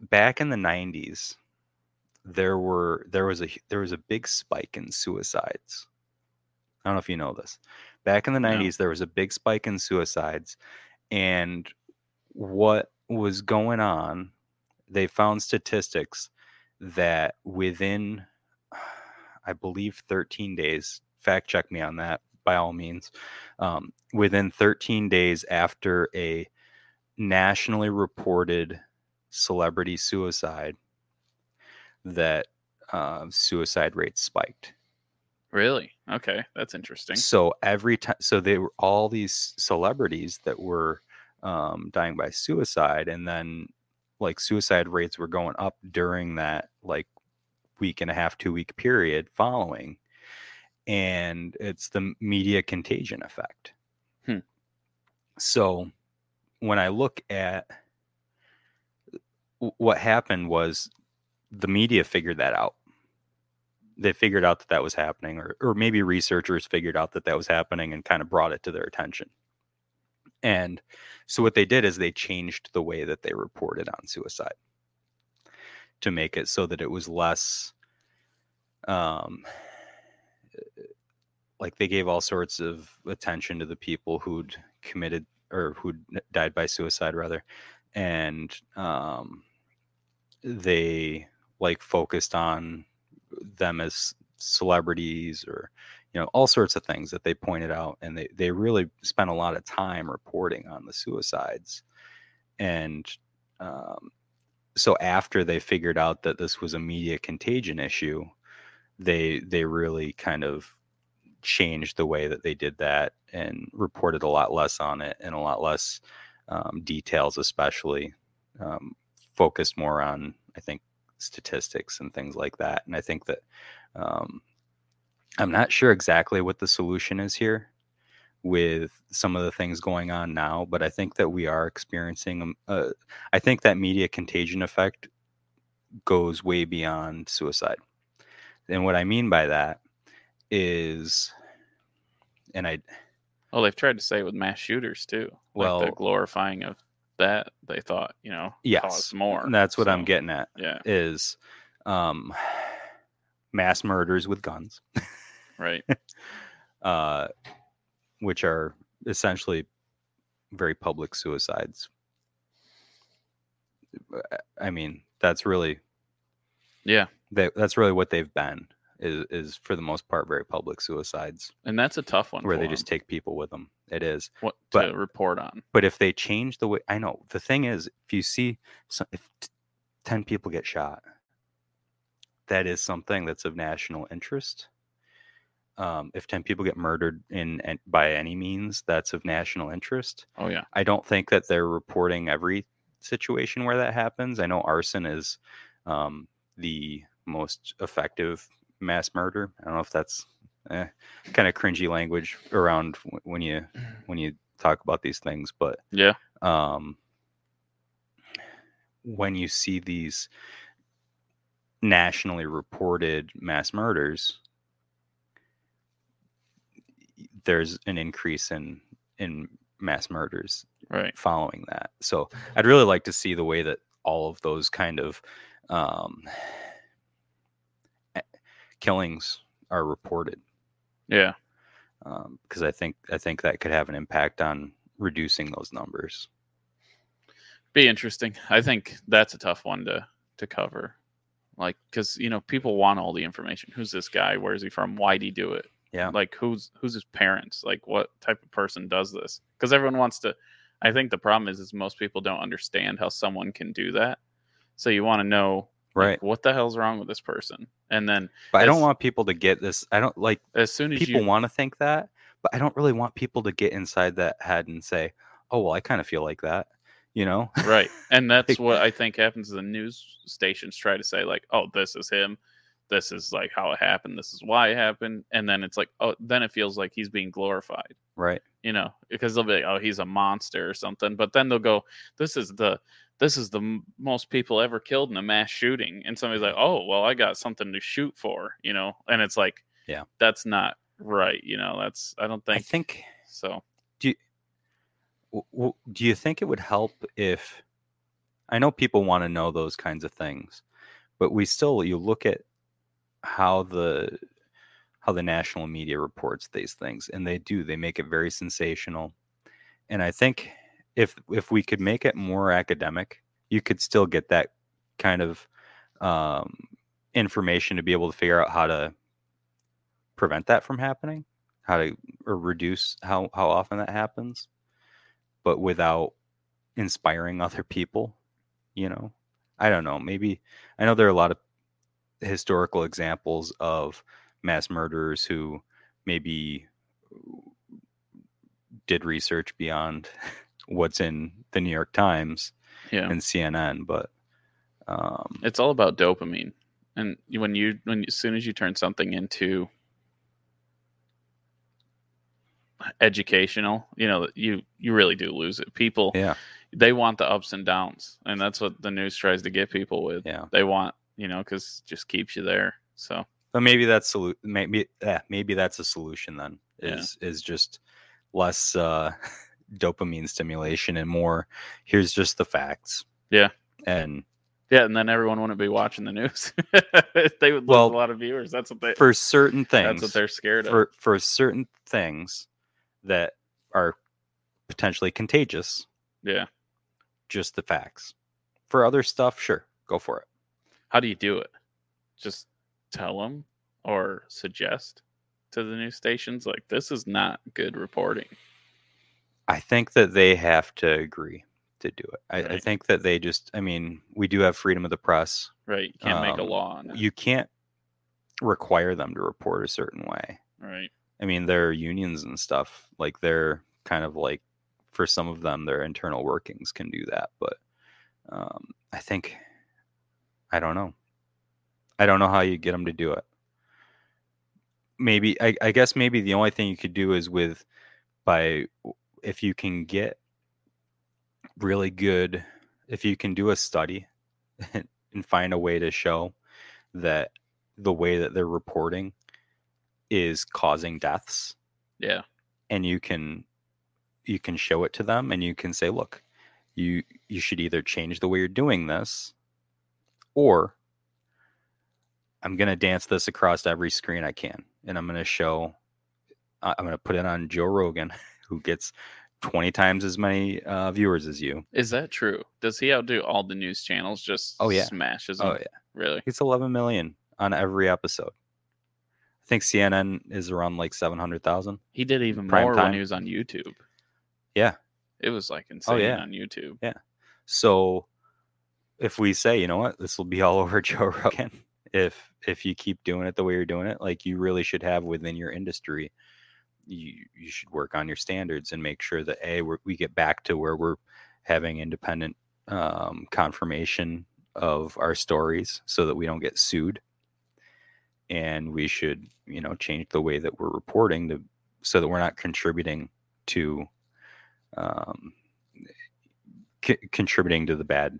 [SPEAKER 1] back in the 90s there were there was a there was a big spike in suicides i don't know if you know this back in the
[SPEAKER 2] No.
[SPEAKER 1] 90s there was a big spike in suicides and what was going on they found statistics that within i believe 13 days fact check me on that by all means um, within 13 days after a nationally reported celebrity suicide that uh, suicide rates spiked.
[SPEAKER 2] Really? Okay. That's interesting.
[SPEAKER 1] So every time, so they were all these celebrities that were um, dying by suicide, and then like suicide rates were going up during that like week and a half, two week period following, and it's the media contagion effect.
[SPEAKER 2] Hmm.
[SPEAKER 1] So when I look at what happened was the media figured that out. They figured out that that was happening, or, or maybe researchers figured out that that was happening and kind of brought it to their attention. And so what they did is they changed the way that they reported on suicide to make it so that it was less um like they gave all sorts of attention to the people who'd committed or who'd died by suicide rather and um they like focused on them as celebrities or you know all sorts of things that they pointed out and they they really spent a lot of time reporting on the suicides. And um, so after they figured out that this was a media contagion issue they they really kind of changed the way that they did that and reported a lot less on it and a lot less um, details especially um, focused more on i think statistics and things like that and i think that um, i'm not sure exactly what the solution is here with some of the things going on now but i think that we are experiencing um, uh, i think that media contagion effect goes way beyond suicide and what i mean by that is and i
[SPEAKER 2] Well, they've tried to say it with mass shooters too.
[SPEAKER 1] Well-
[SPEAKER 2] like the glorifying of that they thought, you know,
[SPEAKER 1] yes
[SPEAKER 2] more.
[SPEAKER 1] and that's what i'm getting at
[SPEAKER 2] Yeah.
[SPEAKER 1] is um mass murders with guns
[SPEAKER 2] Right.
[SPEAKER 1] uh which are essentially very public suicides i mean that's really
[SPEAKER 2] Yeah.
[SPEAKER 1] that, that's really what they've been is is for the most part very public suicides
[SPEAKER 2] And that's a tough one
[SPEAKER 1] where they just take people with them it is.
[SPEAKER 2] What
[SPEAKER 1] but-
[SPEAKER 2] to report on.
[SPEAKER 1] but if they change the way i know the thing is if you see so if t- 10 people get shot that is something that's of national interest. Um, if 10 people get murdered in an- by any means that's of national interest.
[SPEAKER 2] Oh yeah.
[SPEAKER 1] i don't think that they're reporting every situation where that happens. I know arson is um, the most effective mass murder i don't know if that's eh, kind of cringy language around w- when you when you talk about these things but
[SPEAKER 2] Yeah.
[SPEAKER 1] um, when you see these nationally reported mass murders, there's an increase in in mass murders
[SPEAKER 2] Right.
[SPEAKER 1] following that. So I'd really like to see the way that all of those kind of um, killings are reported
[SPEAKER 2] Yeah.
[SPEAKER 1] Um, because I think I think that could have an impact on reducing those numbers.
[SPEAKER 2] Be interesting. I think that's a tough one to to cover. Like, because you know, people want all the information. Who's this guy? Where is he from? Why'd he do it?
[SPEAKER 1] Yeah.
[SPEAKER 2] Like, who's who's his parents? Like, what type of person does this? Because everyone wants to. I think the problem is, is most people don't understand how someone can do that. So you want to know, like,
[SPEAKER 1] Right.
[SPEAKER 2] what the hell's wrong with this person? And then
[SPEAKER 1] But I don't want people to get this. I don't like
[SPEAKER 2] as soon as
[SPEAKER 1] people
[SPEAKER 2] you
[SPEAKER 1] want to think that, but I don't really want people to get inside that head and say, "Oh, well, I kind of feel like that." You know?
[SPEAKER 2] right and that's
[SPEAKER 1] Like-
[SPEAKER 2] what i think happens is the news stations try to say like oh this is him this is like how it happened this is why it happened and then it's like oh then it feels like he's being glorified
[SPEAKER 1] right.
[SPEAKER 2] you know because they'll be like oh he's a monster or something but then they'll go this is the this is the m- most people ever killed in a mass shooting and somebody's like oh well i got something to shoot for you know and it's like
[SPEAKER 1] Yeah.
[SPEAKER 2] that's not right you know that's i don't think
[SPEAKER 1] I
[SPEAKER 2] think so
[SPEAKER 1] w- w- Do you think it would help if? I know people want to know those kinds of things, but we still you look at how the how the national media reports these things, and they do. They make it very sensational, and I think if if we could make it more academic, you could still get that kind of um, information to be able to figure out how to prevent that from happening, how to or reduce how how often that happens, but without inspiring other people. You know, I don't know. Maybe I know there are a lot of historical examples of mass murderers who maybe did research beyond what's in the New York Times
[SPEAKER 2] yeah
[SPEAKER 1] and CNN, but um,
[SPEAKER 2] it's all about dopamine and when you when as soon as you turn something into educational you know you you really do lose it people
[SPEAKER 1] yeah,
[SPEAKER 2] they want the ups and downs and that's what the news tries to get people with
[SPEAKER 1] yeah.
[SPEAKER 2] they want you know because just keeps you there so
[SPEAKER 1] But maybe that's solu- maybe eh, maybe that's a solution then.
[SPEAKER 2] Yeah.
[SPEAKER 1] Is is just less uh, dopamine stimulation and more. Here's just the facts.
[SPEAKER 2] Yeah.
[SPEAKER 1] And
[SPEAKER 2] yeah and then everyone wouldn't be watching the news they would lose
[SPEAKER 1] Well,
[SPEAKER 2] a lot of viewers that's what they
[SPEAKER 1] for certain things,
[SPEAKER 2] that's what they're scared of
[SPEAKER 1] for for certain things that are potentially contagious,
[SPEAKER 2] yeah
[SPEAKER 1] just the facts. For other stuff, sure, go for it.
[SPEAKER 2] how do you do it just tell them or suggest to the news stations like this is not good reporting
[SPEAKER 1] I think that they have to agree to do it. I, I think that they just. I mean, we do have freedom of the press.
[SPEAKER 2] right you can't make a
[SPEAKER 1] Um,
[SPEAKER 2] law
[SPEAKER 1] You can't require them to report a certain way.
[SPEAKER 2] right
[SPEAKER 1] I mean, there are unions and stuff. Like they're kind of like, for some of them, their internal workings can do that. But um, I think, I don't know. I don't know how you get them to do it. Maybe I, I guess maybe the only thing you could do is with by if you can get really good if you can do a study and find a way to show that the way that they're reporting is causing deaths
[SPEAKER 2] yeah.
[SPEAKER 1] and you can you can show it to them and you can say look you you should either change the way you're doing this or i'm going to dance this across every screen i can and i'm going to show i'm going to put it on joe rogan who gets 20 times as many uh, viewers as you.
[SPEAKER 2] Is that true? Does he outdo all the news channels just
[SPEAKER 1] Oh, yeah.
[SPEAKER 2] smashes
[SPEAKER 1] oh yeah.
[SPEAKER 2] Really?
[SPEAKER 1] It's 11 million on every episode. I think cnn is around like 700000
[SPEAKER 2] he did even more when he was on youtube.
[SPEAKER 1] Yeah.
[SPEAKER 2] it was like insane
[SPEAKER 1] yeah.
[SPEAKER 2] on youtube. Yeah.
[SPEAKER 1] So if we say, you know what, this will be all over Joe Rogan, if if you keep doing it the way you're doing it, like you really should have within your industry, you you should work on your standards and make sure that a we get back to where we're having independent um, confirmation of our stories so that we don't get sued, and we should you know change the way that we're reporting to so that we're not contributing to um, c- contributing to the bad.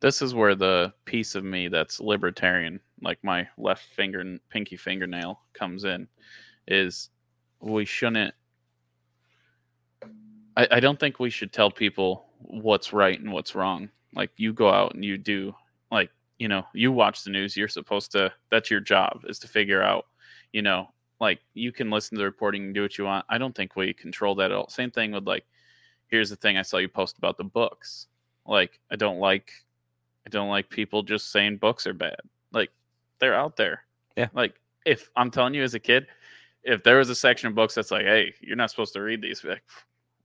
[SPEAKER 2] this is where the piece of me that's libertarian like my left finger pinky fingernail comes in is we shouldn't I, I don't think we should tell people what's right and what's wrong like you go out and you do like you know you watch the news you're supposed to that's your job is to figure out you know like you can listen to the reporting and do what you want i don't think we control that at all same thing with like here's the thing I saw you post about the books. Like, I don't like, I don't like people just saying books are bad. Like, they're out there.
[SPEAKER 1] Yeah.
[SPEAKER 2] Like, if I'm telling you as a kid, if there was a section of books that's like, hey, you're not supposed to read these, like,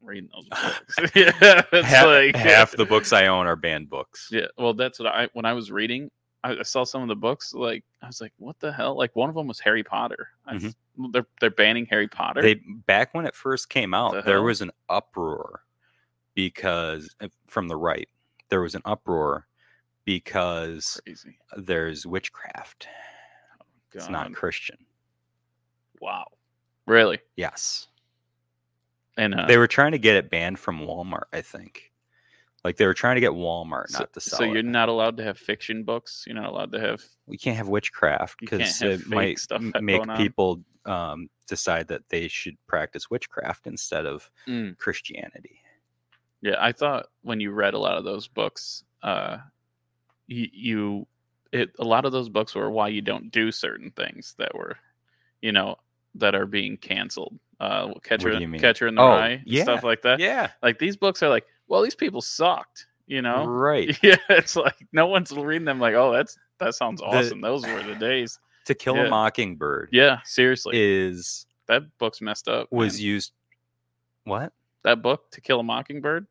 [SPEAKER 2] reading those books. yeah, it's
[SPEAKER 1] half,
[SPEAKER 2] like
[SPEAKER 1] half the books I own are banned books.
[SPEAKER 2] Yeah, well, that's what I when I was reading, I, I saw some of the books. Like, I was like, what the hell? Like, one of them was Harry Potter. I s- they're they're banning Harry Potter.
[SPEAKER 1] They back when it first came
[SPEAKER 2] The
[SPEAKER 1] out, there
[SPEAKER 2] hell?
[SPEAKER 1] was an uproar because uh, from the right, there was an uproar because
[SPEAKER 2] Crazy.
[SPEAKER 1] there's witchcraft. It's not Christian.
[SPEAKER 2] Wow. Really?
[SPEAKER 1] Yes.
[SPEAKER 2] And uh,
[SPEAKER 1] They were trying to get it banned from Walmart, I think. Like they were trying to get Walmart
[SPEAKER 2] so,
[SPEAKER 1] not to sell
[SPEAKER 2] so you're not allowed to have fiction books. You're not allowed to have.
[SPEAKER 1] we can't have witchcraft because it might make people um, decide that they should practice witchcraft instead of
[SPEAKER 2] Mm.
[SPEAKER 1] Christianity.
[SPEAKER 2] Yeah, I thought when you read a lot of those books, uh, you, you it a lot of those books were why you don't do certain things that were, you know, that are being canceled. Uh, Catcher,
[SPEAKER 1] do you mean?
[SPEAKER 2] Catcher in the
[SPEAKER 1] Oh,
[SPEAKER 2] Rye,
[SPEAKER 1] yeah,
[SPEAKER 2] stuff like that.
[SPEAKER 1] Yeah,
[SPEAKER 2] Like these books are like, well, these people sucked, you know.
[SPEAKER 1] right.
[SPEAKER 2] Yeah, it's like no one's reading them. Like, oh, that's that sounds awesome. Those were the days.
[SPEAKER 1] To Kill
[SPEAKER 2] Yeah.
[SPEAKER 1] a Mockingbird
[SPEAKER 2] Yeah, seriously,
[SPEAKER 1] is
[SPEAKER 2] that book's messed up.
[SPEAKER 1] was
[SPEAKER 2] man.
[SPEAKER 1] used. What?
[SPEAKER 2] that book To Kill a Mockingbird?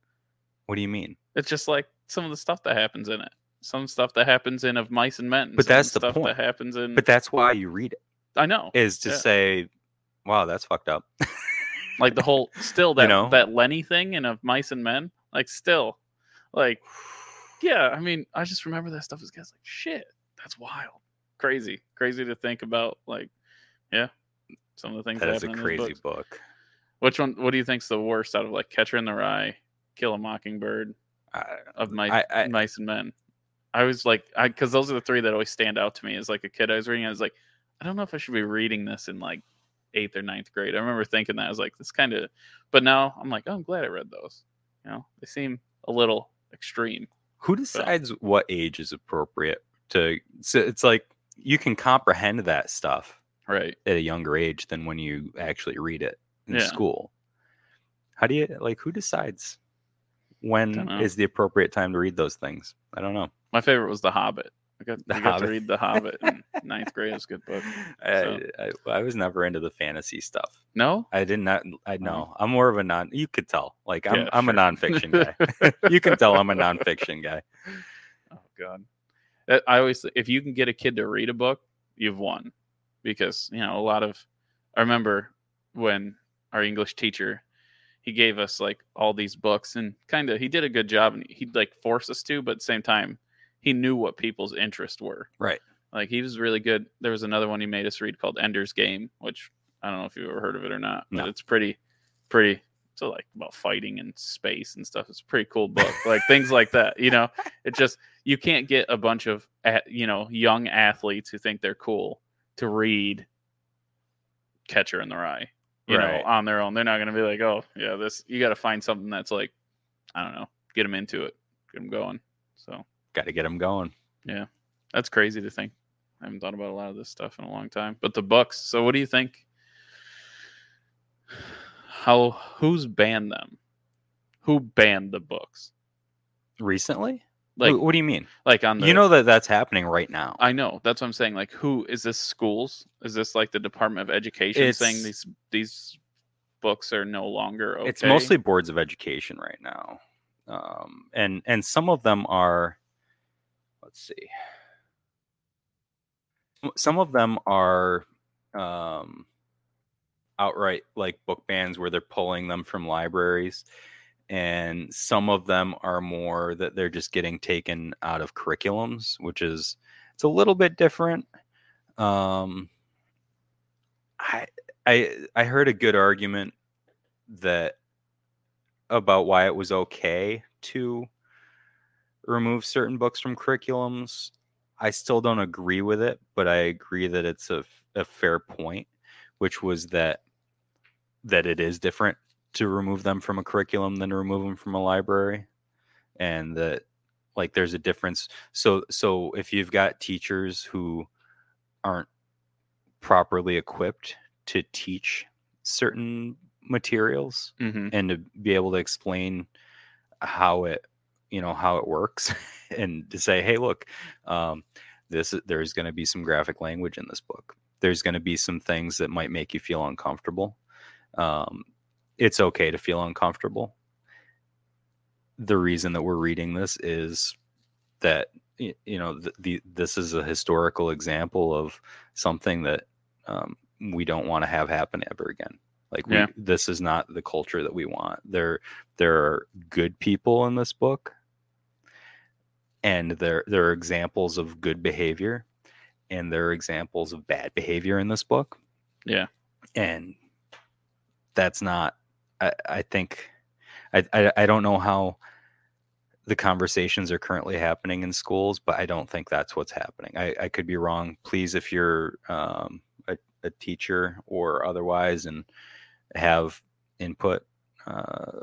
[SPEAKER 1] What do you mean?
[SPEAKER 2] It's just like some of the stuff that happens in it. Some stuff that happens in Of Mice and Men.
[SPEAKER 1] But that's the
[SPEAKER 2] stuff
[SPEAKER 1] point.
[SPEAKER 2] that happens in.
[SPEAKER 1] But that's why you read it
[SPEAKER 2] I know,
[SPEAKER 1] is to
[SPEAKER 2] Yeah.
[SPEAKER 1] say, "Wow, that's fucked up."
[SPEAKER 2] like the whole still that
[SPEAKER 1] know?
[SPEAKER 2] that Lenny thing and Of Mice and Men. Like still, like yeah. I mean, I just remember that stuff as guys like shit. That's wild, crazy, crazy to think about. Like, yeah, some of the things
[SPEAKER 1] that is a crazy book.
[SPEAKER 2] Which one? What do you think's the worst out of like Catcher in the Rye, Kill a Mockingbird,
[SPEAKER 1] I,
[SPEAKER 2] of Mice,
[SPEAKER 1] I, I,
[SPEAKER 2] Mice and Men? I was like, because those are the three that always stand out to me as like a kid. I was reading, I was like, I don't know if I should be reading this in like eighth or ninth grade. I remember thinking that I was like, this kind of, but now I'm like, oh, I'm glad I read those. You know, they seem a little extreme.
[SPEAKER 1] who decides what age is appropriate to? So it's like you can comprehend that stuff
[SPEAKER 2] Right.
[SPEAKER 1] at a younger age than when you actually read it in
[SPEAKER 2] Yeah.
[SPEAKER 1] school. How do you like? Who decides when is the appropriate time to read those things? I don't know.
[SPEAKER 2] My favorite was The Hobbit. I got, I got to read The Hobbit in ninth grade. It's a good book.
[SPEAKER 1] I, I, I was never into the fantasy stuff.
[SPEAKER 2] No?
[SPEAKER 1] I did not. I know. I'm more of a non. You could tell. Like I'm.
[SPEAKER 2] Yeah,
[SPEAKER 1] I'm a
[SPEAKER 2] sure.
[SPEAKER 1] nonfiction guy. you can tell I'm a nonfiction guy.
[SPEAKER 2] Oh God. That- I always if you can get a kid to read a book, you've won. Because, you know, a lot of I remember when our English teacher he gave us like all these books and kind of he did a good job and he'd like force us to, but at the same time he knew what people's interests were.
[SPEAKER 1] Right.
[SPEAKER 2] Like he was really good. There was another one he made us read called Ender's Game, which I don't know if you've ever heard of it or not, but
[SPEAKER 1] No.
[SPEAKER 2] it's pretty pretty so like about fighting in space and stuff. It's a pretty cool book. Like things like that, you know. It just you can't get a bunch of you know young athletes who think they're cool to read Catcher in the Rye, you
[SPEAKER 1] Right.
[SPEAKER 2] know, on their own. They're not going to be like, oh yeah, this. You got to find something that's like, I don't know, get them into it, get them going. So
[SPEAKER 1] Got to get them going.
[SPEAKER 2] Yeah, that's crazy to think. I haven't thought about a lot of this stuff in a long time. But the books. So what do you think? How who's banned them? Who banned the books?
[SPEAKER 1] Recently?
[SPEAKER 2] Like
[SPEAKER 1] what do you mean?
[SPEAKER 2] like on the
[SPEAKER 1] you know that that's happening right now.
[SPEAKER 2] I know. That's what I'm saying. Like, who is this? Schools? Is this like the Department of Education saying these these books are no longer okay?
[SPEAKER 1] It's mostly boards of education right now, um, and and some of them are. Let's see. Some of them are um, outright like book bans where they're pulling them from libraries, and some of them are more that they're just getting taken out of curriculums, which is it's a little bit different. Um, I I I heard a good argument that about why it was okay to remove certain books from curriculums. I still don't agree with it, but I agree that it's a, a fair point, which was that that it is different to remove them from a curriculum than to remove them from a library, and that like there's a difference. So so if you've got teachers who aren't properly equipped to teach certain materials
[SPEAKER 2] hmm
[SPEAKER 1] and to be able to explain how it you know how it works and to say hey look um, this there's going to be some graphic language in this book. There's going to be some things that might make you feel uncomfortable. Um, it's okay to feel uncomfortable. The reason that we're reading this is that you know the, the this is a historical example of something that um, we don't want to have happen ever again. Like we,
[SPEAKER 2] Yeah.
[SPEAKER 1] this is not the culture that we want. There there are good people in this book and there there are examples of good behavior and there are examples of bad behavior in this book.
[SPEAKER 2] Yeah.
[SPEAKER 1] and that's not i, I think I, I i don't know how the conversations are currently happening in schools but i don't think that's what's happening. I, I could be wrong. Please if you're um, a, a teacher or otherwise and have input uh,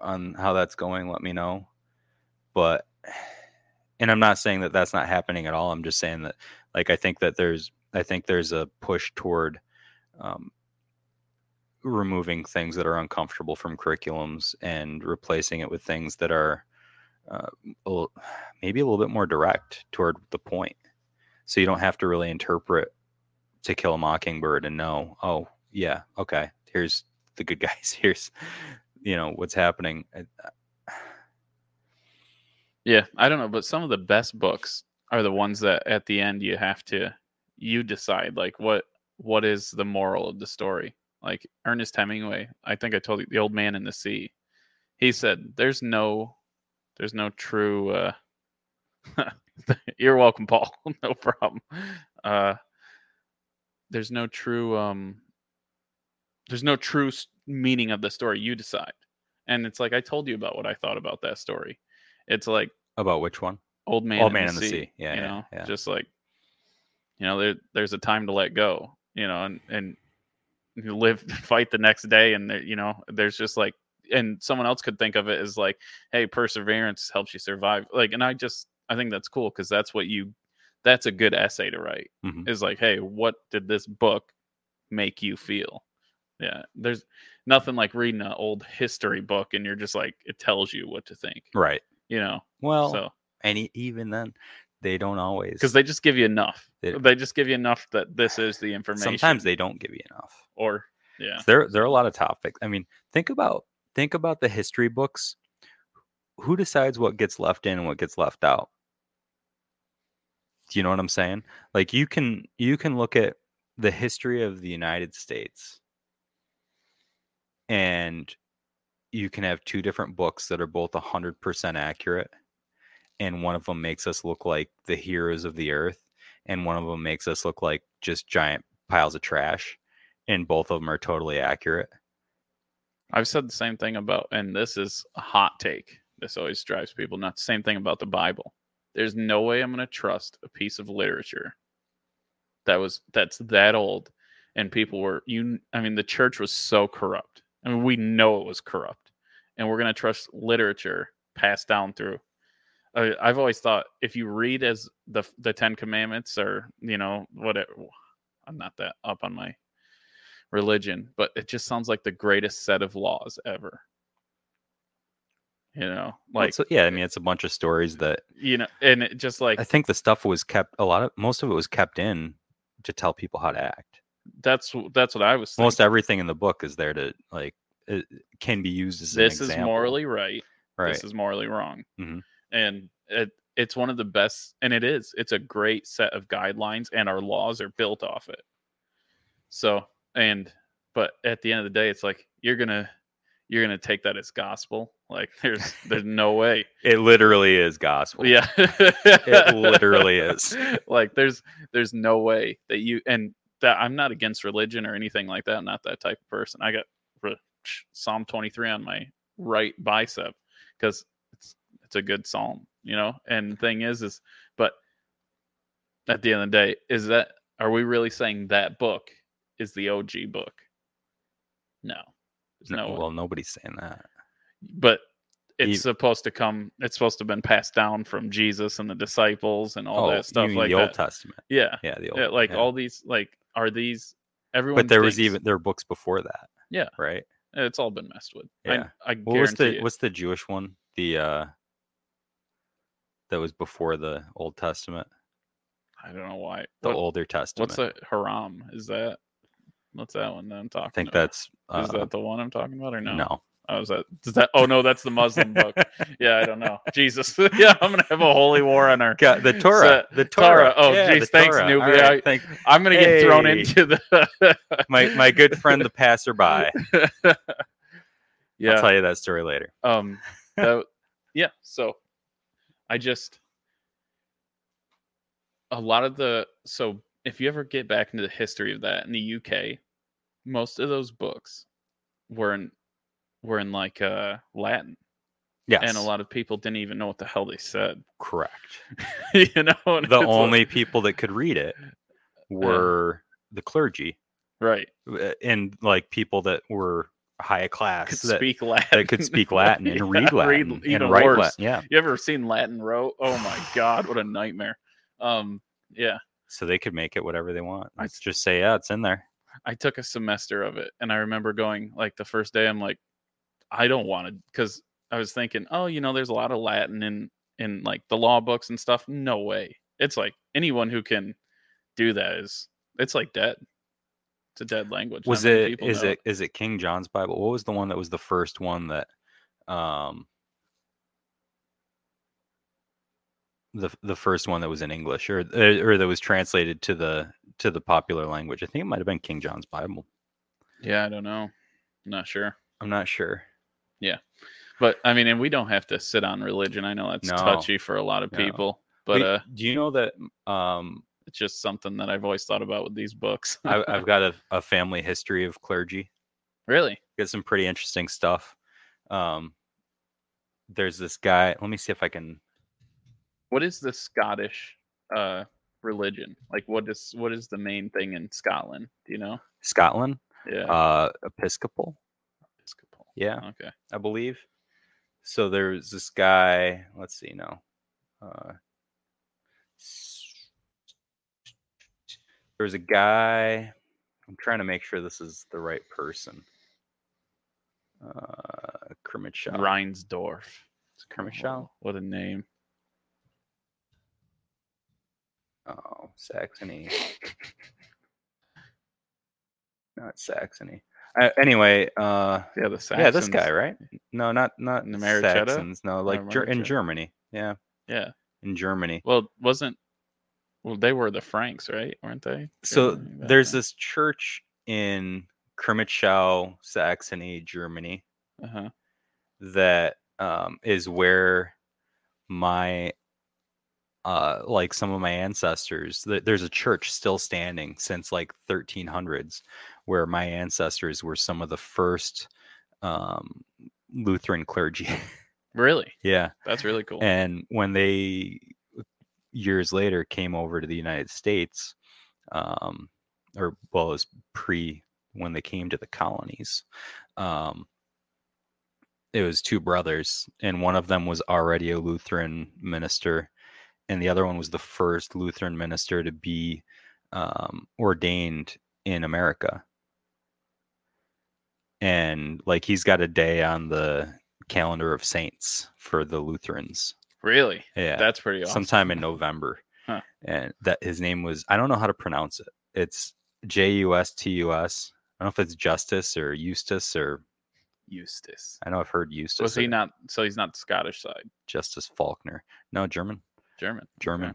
[SPEAKER 1] on how that's going let me know. But and i'm not saying that that's not happening at all i'm just saying that like i think that there's i think there's a push toward um, removing things that are uncomfortable from curriculums and replacing it with things that are uh, a little- maybe a little bit more direct toward the point. So you don't have to really interpret to kill a mockingbird and know oh yeah okay here's the good guys here's you know what's happening. Uh,
[SPEAKER 2] Yeah, I don't know, but some of the best books are the ones that at the end you have to you decide like what what is the moral of the story. Like Ernest Hemingway, I think I told you the old man in the sea. He said there's no there's no true uh You're welcome, Paul. no problem. Uh there's no true um there's no true meaning of the story. You decide. And it's like I told you about what I thought about that story. It's like
[SPEAKER 1] about which one
[SPEAKER 2] old man,
[SPEAKER 1] Old
[SPEAKER 2] in,
[SPEAKER 1] Man
[SPEAKER 2] the
[SPEAKER 1] in the
[SPEAKER 2] sea,
[SPEAKER 1] Sea. Yeah,
[SPEAKER 2] you
[SPEAKER 1] yeah,
[SPEAKER 2] know,
[SPEAKER 1] yeah.
[SPEAKER 2] just like you know, there there's a time to let go, you know, and and you live fight the next day, and there, you know, there's just like, and someone else could think of it as like, hey, perseverance helps you survive, like, and I just I think that's cool because that's what you, that's a good essay to write.
[SPEAKER 1] Mhm.
[SPEAKER 2] Is like, hey, what did this book make you feel? Yeah, there's nothing like reading an old history book and you're just like, it tells you what to think,
[SPEAKER 1] right
[SPEAKER 2] you know.
[SPEAKER 1] well
[SPEAKER 2] so
[SPEAKER 1] and even then they don't always
[SPEAKER 2] because they just give you enough.
[SPEAKER 1] They-
[SPEAKER 2] They, just give you enough that this is the information.
[SPEAKER 1] sometimes they don't give you enough
[SPEAKER 2] or yeah,
[SPEAKER 1] there there are a lot of topics i mean think about think about the history books who decides what gets left in and what gets left out do you know what i'm saying like you can you can look at the history of the united states and you can have two different books that are both 100% accurate and one of them makes us look like the heroes of the earth and one of them makes us look like just giant piles of trash and both of them are totally accurate
[SPEAKER 2] I've said the same thing about, and this is a hot take. This always drives people nuts. Same thing about the Bible. There's no way I'm going to trust a piece of literature that was that's that old, and people were you. I mean, the church was so corrupt. I mean, we know it was corrupt, and we're going to trust literature passed down through. I, I've always thought if you read as the the Ten Commandments, or you know whatever, I'm not that up on my religion, but it just sounds like the greatest set of laws ever. You know,
[SPEAKER 1] Well,
[SPEAKER 2] like
[SPEAKER 1] it's- yeah i mean it's a bunch of stories that
[SPEAKER 2] you know, and it just like
[SPEAKER 1] i think the stuff was kept a lot of most of it was kept in to tell people how to act
[SPEAKER 2] that's that's what I was thinking.
[SPEAKER 1] most everything in the book is there to like it can be used as an
[SPEAKER 2] this is morally right.
[SPEAKER 1] right
[SPEAKER 2] This is morally wrong.
[SPEAKER 1] Mhm.
[SPEAKER 2] And it it's one of the best, and it is. It's a great set of guidelines, and our laws are built off it. So, and but at the end of the day, it's like you're gonna you're gonna take that as gospel. Like there's there's no way.
[SPEAKER 1] it literally is gospel
[SPEAKER 2] Yeah,
[SPEAKER 1] it literally is.
[SPEAKER 2] Like there's there's no way that you and that I'm not against religion or anything like that. I'm not that type of person. I got re- Psalm 23 on my right bicep because it's it's a good psalm, you know. And the thing is, is but at the end of the day, is that are we really saying that book is the OG book? No, there's
[SPEAKER 1] No,
[SPEAKER 2] no.
[SPEAKER 1] well nobody's saying that
[SPEAKER 2] but it's
[SPEAKER 1] Ev-
[SPEAKER 2] supposed to come. It's supposed to have been passed down from Jesus and the disciples and all
[SPEAKER 1] oh
[SPEAKER 2] that stuff
[SPEAKER 1] you
[SPEAKER 2] like
[SPEAKER 1] the old
[SPEAKER 2] that.
[SPEAKER 1] testament
[SPEAKER 2] Yeah,
[SPEAKER 1] yeah the old
[SPEAKER 2] yeah, like
[SPEAKER 1] yeah.
[SPEAKER 2] all these like are these everyone
[SPEAKER 1] but there was even there were books before that
[SPEAKER 2] Yeah.
[SPEAKER 1] right
[SPEAKER 2] It's all been messed with.
[SPEAKER 1] Yeah.
[SPEAKER 2] I, I
[SPEAKER 1] What was the
[SPEAKER 2] you.
[SPEAKER 1] what's the Jewish one? The uh that was before the Old Testament,
[SPEAKER 2] I don't know why.
[SPEAKER 1] the
[SPEAKER 2] What-
[SPEAKER 1] older Testament.
[SPEAKER 2] what's the haram? Is that what's that one that I'm talking
[SPEAKER 1] I think
[SPEAKER 2] about?
[SPEAKER 1] that's uh,
[SPEAKER 2] Is that the one I'm talking about or no?
[SPEAKER 1] no.
[SPEAKER 2] Oh, is that is that? Oh no, that's the Muslim book. Yeah, I don't know. Jesus. yeah, I'm gonna have a holy war on our.
[SPEAKER 1] God, the Torah.
[SPEAKER 2] So-
[SPEAKER 1] the
[SPEAKER 2] Torah.
[SPEAKER 1] Torah.
[SPEAKER 2] Oh,
[SPEAKER 1] yeah,
[SPEAKER 2] geez, thanks,
[SPEAKER 1] Torah. right,
[SPEAKER 2] I- I'm gonna get thrown into the.
[SPEAKER 1] my my good friend the passerby.
[SPEAKER 2] yeah.
[SPEAKER 1] I'll tell you that story later.
[SPEAKER 2] um that, yeah so i just a lot of the so if you ever get back into the history of that in the uk most of those books were in were in like uh latin
[SPEAKER 1] Yes,
[SPEAKER 2] and a lot of people didn't even know what the hell they said
[SPEAKER 1] correct.
[SPEAKER 2] you know
[SPEAKER 1] The
[SPEAKER 2] it's like-
[SPEAKER 1] only people that could read it were the clergy
[SPEAKER 2] right
[SPEAKER 1] uh, and like people that were high class
[SPEAKER 2] could
[SPEAKER 1] that,
[SPEAKER 2] speak latin
[SPEAKER 1] that could speak Latin and
[SPEAKER 2] Yeah,
[SPEAKER 1] read Latin
[SPEAKER 2] even
[SPEAKER 1] and write
[SPEAKER 2] worse.
[SPEAKER 1] Latin. Yeah,
[SPEAKER 2] you ever seen latin row oh my god what a nightmare um yeah
[SPEAKER 1] so they could make it whatever they want.
[SPEAKER 2] I-
[SPEAKER 1] just say, yeah, it's in there.
[SPEAKER 2] I took a semester of it, and I remember going like the first day. I'm like, I don't want to, because I was thinking, oh, you know, there's a lot of Latin in in like the law books and stuff. No way. It's like anyone who can do that is it's like dead. It's a dead language.
[SPEAKER 1] Was it is
[SPEAKER 2] know
[SPEAKER 1] it is it King John's Bible? What was the one that was the first one that um the the first one that was in English or uh, or that was translated to the to the popular language? I think it might have been King John's Bible.
[SPEAKER 2] Yeah, I don't know. I'm not sure.
[SPEAKER 1] I'm not sure.
[SPEAKER 2] But I mean, and we don't have to sit on religion. I know that's
[SPEAKER 1] No.
[SPEAKER 2] touchy for a lot of
[SPEAKER 1] No.
[SPEAKER 2] people, but
[SPEAKER 1] Wait,
[SPEAKER 2] uh,
[SPEAKER 1] do you know that um
[SPEAKER 2] it's just something that I've always thought about with these books.
[SPEAKER 1] I, I've got a, a family history of clergy.
[SPEAKER 2] really?
[SPEAKER 1] Got some pretty interesting stuff. Um, there's this guy. Let me see if I can.
[SPEAKER 2] what is the Scottish uh religion? Like what is what is the main thing in Scotland? Do you know?
[SPEAKER 1] Scotland,
[SPEAKER 2] Yeah.
[SPEAKER 1] uh, Episcopal. Yeah,
[SPEAKER 2] Okay.
[SPEAKER 1] I believe. So there's this guy. Let's see now. Uh, s- there's a guy. I'm trying to make sure this is the right person. Uh, Crimmitschau.
[SPEAKER 2] Reinsdorf.
[SPEAKER 1] It's Crimmitschau.
[SPEAKER 2] Oh, what a name.
[SPEAKER 1] Oh, Saxony. Not Saxony. Uh, anyway, uh,
[SPEAKER 2] Yeah, the Saxons.
[SPEAKER 1] yeah, this guy, right? No, not not
[SPEAKER 2] The Marichetta?
[SPEAKER 1] Saxons. No, like Ger- in
[SPEAKER 2] Marichetta?
[SPEAKER 1] Germany. Yeah,
[SPEAKER 2] Yeah.
[SPEAKER 1] in Germany.
[SPEAKER 2] Well, wasn't well they were the Franks, right? Weren't they?
[SPEAKER 1] So
[SPEAKER 2] Germany
[SPEAKER 1] there's this church in Crimmitschau, Saxony, Germany,
[SPEAKER 2] Uh-huh.
[SPEAKER 1] that um, is where my uh like some of my ancestors th- there's a church still standing since like 1300s where my ancestors were some of the first um lutheran clergy
[SPEAKER 2] Really?
[SPEAKER 1] yeah
[SPEAKER 2] That's really cool.
[SPEAKER 1] and when they years later came over to the united states um or well it was pre when they came to the colonies um it was two brothers and one of them was already a lutheran minister and the other one was the first lutheran minister to be um, ordained in america and like he's got a day on the calendar of saints for the lutherans
[SPEAKER 2] really?
[SPEAKER 1] yeah
[SPEAKER 2] That's pretty awesome.
[SPEAKER 1] sometime in November.
[SPEAKER 2] Huh.
[SPEAKER 1] And that his name was I don't know how to pronounce it. It's J U S T U S. I don't know if it's Justice or Eustace or
[SPEAKER 2] Eustace.
[SPEAKER 1] I know I've heard Eustace.
[SPEAKER 2] Was he not so he's not Scottish side.
[SPEAKER 1] Justice Falckner? No, German.
[SPEAKER 2] German.
[SPEAKER 1] German.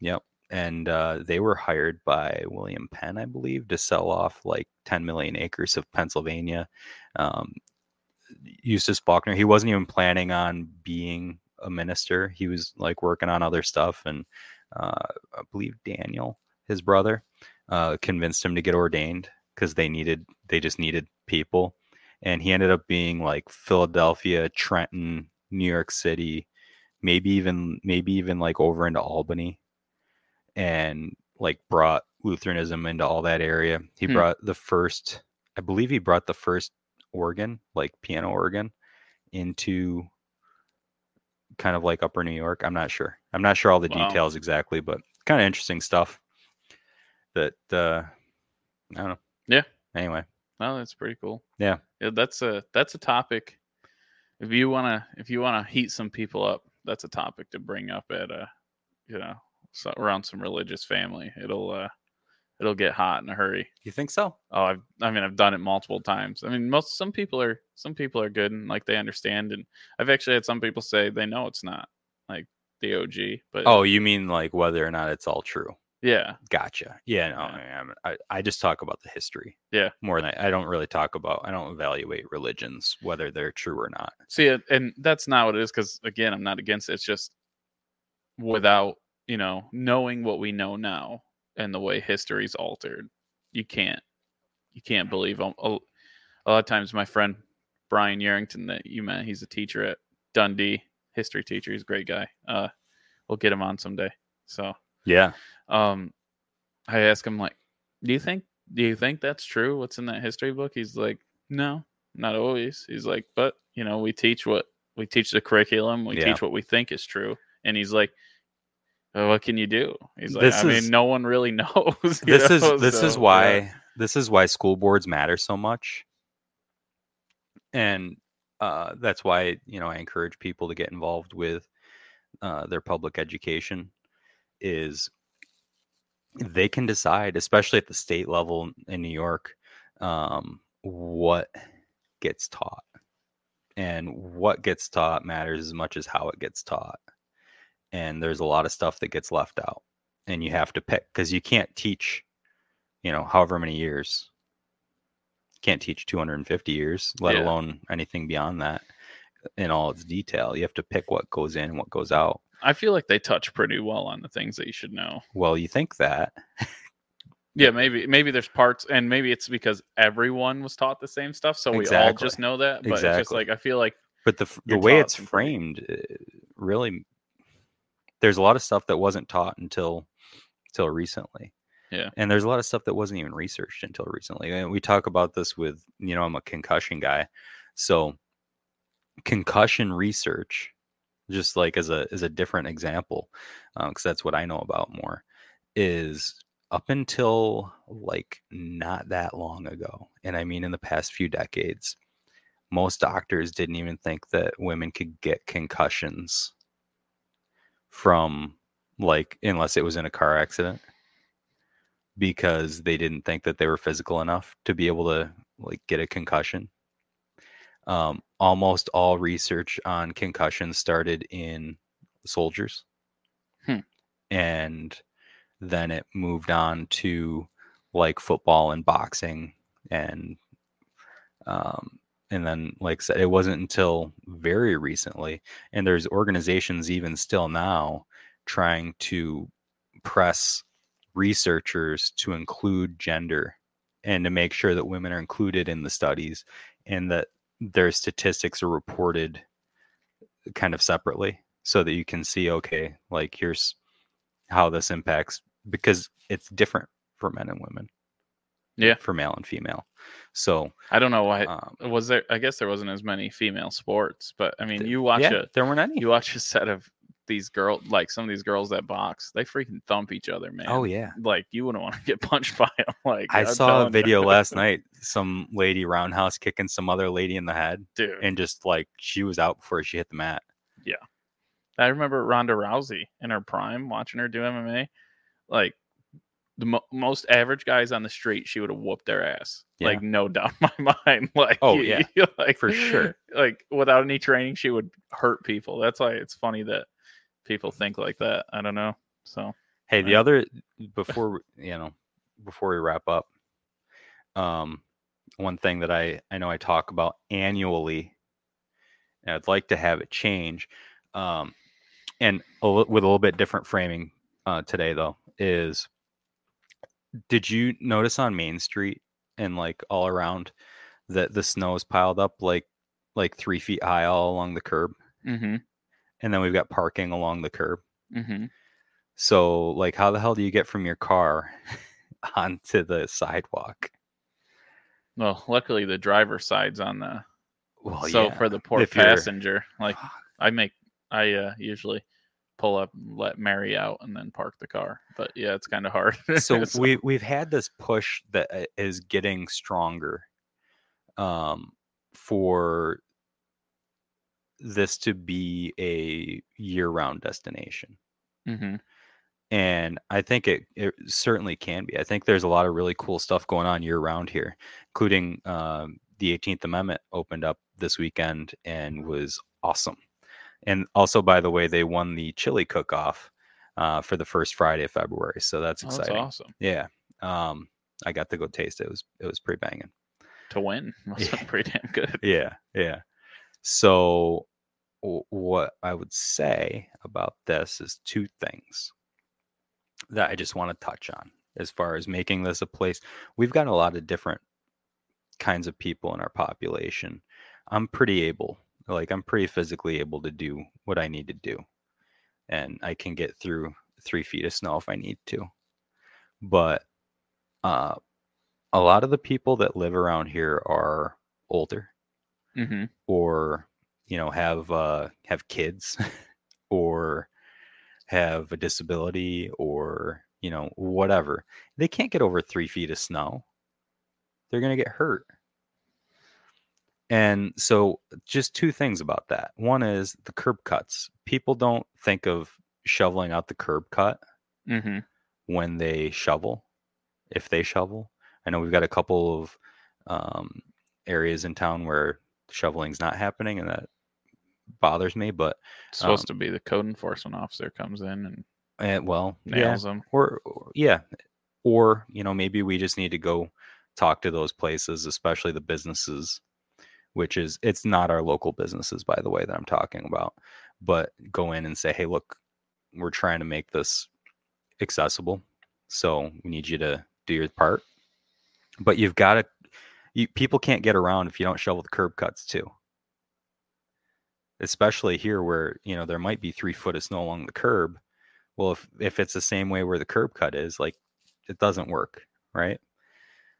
[SPEAKER 1] Yep. And uh, they were hired by William Penn, I believe, to sell off like 10 million acres of Pennsylvania. Um, Eustace Falckner, he wasn't even planning on being a minister. He was like working on other stuff. And uh, I believe Daniel, his brother, uh, convinced him to get ordained because they needed, they just needed people. And he ended up being like Philadelphia, Trenton, New York City, maybe even, maybe even like over into Albany and like brought Lutheranism into all that area. He
[SPEAKER 2] Hmm.
[SPEAKER 1] brought the first, I believe he brought the first organ, like piano organ, into kind of like upper New York. I'm not sure. I'm not sure all the
[SPEAKER 2] Wow.
[SPEAKER 1] details exactly, but kind of interesting stuff that uh I don't know.
[SPEAKER 2] Yeah.
[SPEAKER 1] Anyway,
[SPEAKER 2] No, that's pretty cool.
[SPEAKER 1] Yeah.
[SPEAKER 2] yeah that's a that's a topic. If you wanna if you wanna heat some people up, that's a topic to bring up at a you know so around some religious family. It'll uh it'll get hot in a hurry.
[SPEAKER 1] You think so?
[SPEAKER 2] Oh, I've I mean I've done it multiple times. I mean most some people are some people are good and like they understand and I've actually had some people say they know it's not like the OG, but
[SPEAKER 1] Oh, you mean like whether or not it's all true?
[SPEAKER 2] yeah,
[SPEAKER 1] Gotcha. Yeah, no,
[SPEAKER 2] Yeah.
[SPEAKER 1] I, I, I just talk about the history.
[SPEAKER 2] Yeah.
[SPEAKER 1] More than I, I don't really talk about. I don't evaluate religions whether they're true or not.
[SPEAKER 2] See, and that's not what it is because again, I'm not against it. It's just without you know knowing what we know now and the way history's altered, you can't you can't believe. A, a a lot of times, my friend Brian Yarrington that you met, he's a teacher at Dundee, history teacher. He's a great guy. Uh, we'll get him on someday. So,
[SPEAKER 1] Yeah.
[SPEAKER 2] um, I ask him like, "Do you think do you think that's true? What's in that history book?" He's like, "No, not always." He's like, "But you know, we teach what we teach the curriculum. We
[SPEAKER 1] Yeah.
[SPEAKER 2] teach what we think is true." And he's like, "Uh, "What can you do?" He's like,
[SPEAKER 1] This
[SPEAKER 2] "I
[SPEAKER 1] is-
[SPEAKER 2] mean, no one really knows."
[SPEAKER 1] This is
[SPEAKER 2] know,
[SPEAKER 1] this is why
[SPEAKER 2] yeah.
[SPEAKER 1] this is why school boards matter so much. And uh, that's why you know I encourage people to get involved with uh, their public education. Is they can decide, especially at the state level in New York, um, what gets taught. And what gets taught matters as much as how it gets taught. And there's a lot of stuff that gets left out. And you have to pick because you can't teach, you know, however many years. Can't teach 250 years, let
[SPEAKER 2] Yeah.
[SPEAKER 1] alone anything beyond that in all its detail. You have to pick what goes in and what goes out.
[SPEAKER 2] I feel like they touch pretty well on the things that you should know.
[SPEAKER 1] Well, you think that.
[SPEAKER 2] Yeah, maybe maybe there's parts, and maybe it's because everyone was taught the same stuff, so we all just know that. But it's just
[SPEAKER 1] Exactly.
[SPEAKER 2] like I feel like
[SPEAKER 1] but the the way it's framed really there's a lot of stuff that wasn't taught until until recently
[SPEAKER 2] Yeah.
[SPEAKER 1] and there's a lot of stuff that wasn't even researched until recently and we talk about this with you know i'm a concussion guy so concussion research just like as a as a different example um, because that's what i know about more is up until like not that long ago and i mean in the past few decades most doctors didn't even think that women could get concussions from like unless it was in a car accident. Because they didn't think that they were physical enough to be able to like get a concussion. Um, almost all research on concussions started in soldiers.
[SPEAKER 2] Hmm.
[SPEAKER 1] and then it moved on to like football and boxing and um, and then like I said it wasn't until very recently and there's organizations even still now trying to press researchers to include gender and to make sure that women are included in the studies and that their statistics are reported kind of separately so that you can see okay like here's how this impacts because it's different for men and women
[SPEAKER 2] Yeah.
[SPEAKER 1] for male and female so
[SPEAKER 2] I don't know why
[SPEAKER 1] um,
[SPEAKER 2] was there. I guess there wasn't as many female sports, but I mean,
[SPEAKER 1] th-
[SPEAKER 2] you watch
[SPEAKER 1] yeah,
[SPEAKER 2] a
[SPEAKER 1] there weren't any
[SPEAKER 2] you watch a set of these girls, like some of these girls that box, they freaking thump each other, man.
[SPEAKER 1] oh yeah
[SPEAKER 2] like you wouldn't want to get punched by them. Like
[SPEAKER 1] I
[SPEAKER 2] I'm
[SPEAKER 1] saw a video last night. Some lady roundhouse kicking some other lady in the head,
[SPEAKER 2] dude.
[SPEAKER 1] and just like she was out before she hit the mat.
[SPEAKER 2] Yeah i remember Ronda Rousey in her prime, watching her do MMA. Like the mo- most average guys on the street, she would have whooped their ass.
[SPEAKER 1] Yeah.
[SPEAKER 2] Like no doubt in my mind. Like
[SPEAKER 1] Oh, yeah.
[SPEAKER 2] like
[SPEAKER 1] For sure.
[SPEAKER 2] Like without any training, she would hurt people. That's why it's funny that people think like that. I don't know. So
[SPEAKER 1] Hey, the other before you know, before we wrap up, um, one thing that I I know I talk about annually, and I'd like to have it change, um, and a with a little bit different framing uh, today though is, did you notice on Main Street and like all around that the snow is piled up like like three feet high all along the curb,
[SPEAKER 2] mm-hmm.
[SPEAKER 1] and then we've got parking along the curb.
[SPEAKER 2] Mm-hmm.
[SPEAKER 1] So, like, how the hell do you get from your car onto the sidewalk?
[SPEAKER 2] Well, luckily the driver's side's on the
[SPEAKER 1] Well,
[SPEAKER 2] so for the poor
[SPEAKER 1] if you're-
[SPEAKER 2] passenger, like I make I uh usually pull up and let Mary out and then park the car. But yeah, it's kind of hard.
[SPEAKER 1] so we we've had this push that uh, getting stronger um, for this to be a year-round destination
[SPEAKER 2] hmm
[SPEAKER 1] and I think it, it certainly can be. I think there's a lot of really cool stuff going on year round here, including um, the 18th Amendment opened up this weekend and was awesome. And also, by the way, they won the chili cook off uh, for the first Friday of February, so that's
[SPEAKER 2] Oh, that's
[SPEAKER 1] exciting.
[SPEAKER 2] awesome
[SPEAKER 1] Yeah, um, I got to go taste it. It was it was pretty banging.
[SPEAKER 2] to win. Must
[SPEAKER 1] Yeah.
[SPEAKER 2] have been pretty damn good.
[SPEAKER 1] Yeah, yeah. So, w- what I would say about this is two things that I just want to touch on as far as making this a place. We've got a lot of different kinds of people in our population. I'm pretty able, like, I'm pretty physically able to do what I need to do, and I can get through three feet of snow if I need to. But uh, a lot of the people that live around here are older
[SPEAKER 2] hmm
[SPEAKER 1] or you know have uh have kids or have a disability or you know whatever. They can't get over three feet of snow. They're going to get hurt and so just two things about that one is the curb cuts people don't think of shoveling out the curb cut
[SPEAKER 2] hmm
[SPEAKER 1] when they shovel, if they shovel. I know we've got a couple of um, areas in town where shoveling's not happening, and that bothers me. But
[SPEAKER 2] It's supposed
[SPEAKER 1] Um,
[SPEAKER 2] to be the code enforcement officer comes in and
[SPEAKER 1] eh, well, yeah,
[SPEAKER 2] them.
[SPEAKER 1] or, or yeah, or you know maybe we just need to go talk to those places, especially the businesses, which is it's not our local businesses, by the way, that I'm talking about, but go in and say, hey, look, we're trying to make this accessible, so we need you to do your part. But you've got to, you people can't get around if you don't shovel the curb cuts too. Especially here, where you know there might be three foot of snow along the curb. Well, if if it's the same way where the curb cut is, like it doesn't work, right?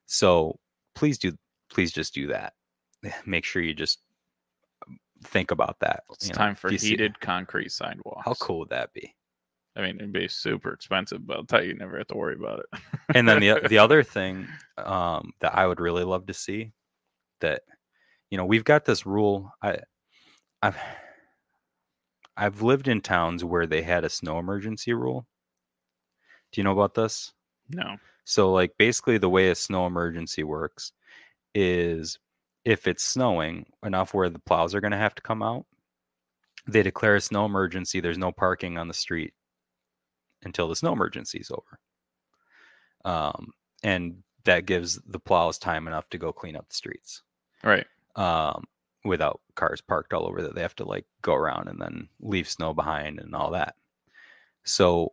[SPEAKER 1] So please do, please just do that. Make sure you just think about that.
[SPEAKER 2] It's
[SPEAKER 1] know,
[SPEAKER 2] time
[SPEAKER 1] if
[SPEAKER 2] for
[SPEAKER 1] you see-
[SPEAKER 2] heated concrete sidewalks.
[SPEAKER 1] How cool would that be?
[SPEAKER 2] I mean, it'd be super expensive, but I'll tell you, you never have to worry about it.
[SPEAKER 1] and then the the other thing um, that I would really love to see that you know we've got this rule. I I've I've lived in towns where they had a snow emergency rule. Do you know about this?
[SPEAKER 2] no.
[SPEAKER 1] So like basically the way a snow emergency works is if it's snowing enough where the plows are going to have to come out, they declare a snow emergency. There's no parking on the street until the snow emergency is over. Um, and that gives the plows time enough to go clean up the streets
[SPEAKER 2] Right.
[SPEAKER 1] um, without cars parked all over that they have to like go around and then leave snow behind and all that. So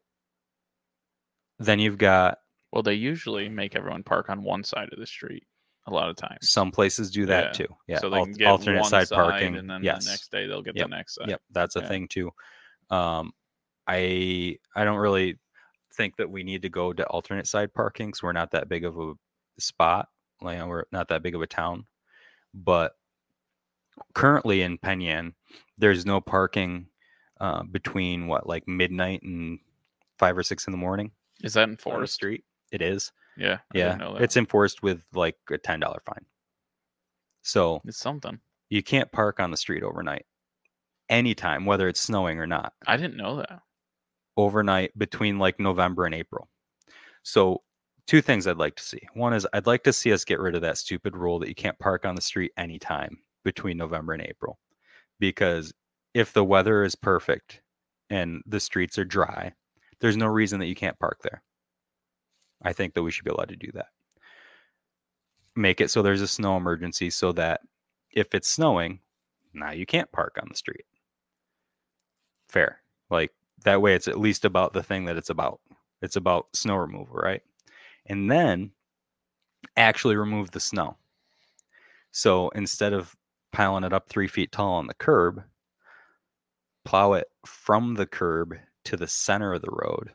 [SPEAKER 1] then you've got
[SPEAKER 2] Well, they usually make everyone park on one side of the street a lot of times.
[SPEAKER 1] some places do that
[SPEAKER 2] Yeah.
[SPEAKER 1] too. Yeah,
[SPEAKER 2] so they
[SPEAKER 1] al-
[SPEAKER 2] can get
[SPEAKER 1] alternate
[SPEAKER 2] one
[SPEAKER 1] side
[SPEAKER 2] side,
[SPEAKER 1] parking.
[SPEAKER 2] and then
[SPEAKER 1] yes,
[SPEAKER 2] the next day they'll get
[SPEAKER 1] Yep.
[SPEAKER 2] the next side.
[SPEAKER 1] Yep, that's a
[SPEAKER 2] Yeah.
[SPEAKER 1] thing too. Um, I I don't really think that we need to go to alternate side parking because we're not that big of a spot. Like we're not that big of a town. But currently in Penn Yan, there's no parking uh, between what like midnight and five or six in the morning
[SPEAKER 2] Is that
[SPEAKER 1] in
[SPEAKER 2] enforced?
[SPEAKER 1] street. It is.
[SPEAKER 2] Yeah. I
[SPEAKER 1] Yeah,
[SPEAKER 2] didn't know that.
[SPEAKER 1] it's enforced with like a ten dollar fine. So
[SPEAKER 2] it's something.
[SPEAKER 1] you can't park on the street overnight anytime whether it's snowing or not
[SPEAKER 2] I didn't know that.
[SPEAKER 1] overnight between like november and april so two things i'd like to see one is i'd like to see us get rid of that stupid rule that you can't park on the street anytime between november and april because if the weather is perfect and the streets are dry there's no reason that you can't park there i think that we should be allowed to do that make it so there's a snow emergency so that if it's snowing, now you can't park on the street. Fair. Like that way it's at least about the thing that it's about. It's about snow removal, right? And then actually remove the snow. So instead of piling it up three feet tall on the curb, plow it from the curb to the center of the road.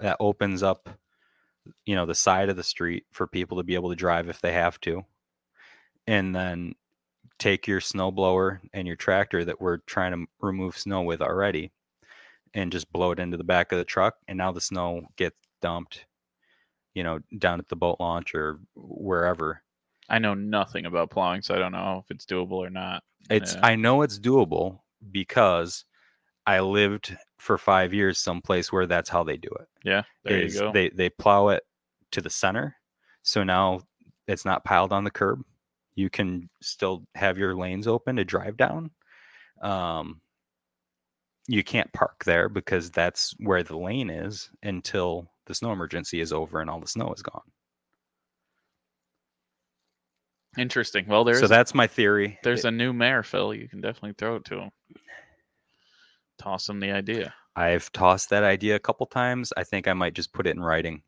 [SPEAKER 1] That opens up, you know, the side of the street for people to be able to drive if they have to and then take your snow blower and your tractor that we're trying to remove snow with already and just blow it into the back of the truck and now the snow gets dumped you know down at the boat launch or wherever
[SPEAKER 2] I know nothing about plowing, so I don't know if it's doable or not.
[SPEAKER 1] It's
[SPEAKER 2] Yeah.
[SPEAKER 1] I know it's doable because I lived for five years someplace where that's how they do it.
[SPEAKER 2] Yeah, there
[SPEAKER 1] is
[SPEAKER 2] you go.
[SPEAKER 1] They they plow it to the center, so now it's not piled on the curb. You can still have your lanes open to drive down. Um, you can't park there because that's where the lane is until the snow emergency is over and all the snow is gone.
[SPEAKER 2] Interesting. Well, there's
[SPEAKER 1] so that's my theory.
[SPEAKER 2] there's
[SPEAKER 1] It-
[SPEAKER 2] a new mayor, Phil. You can definitely throw it to him. Toss him the idea.
[SPEAKER 1] I've tossed that idea a couple times. I think I might just put it in writing.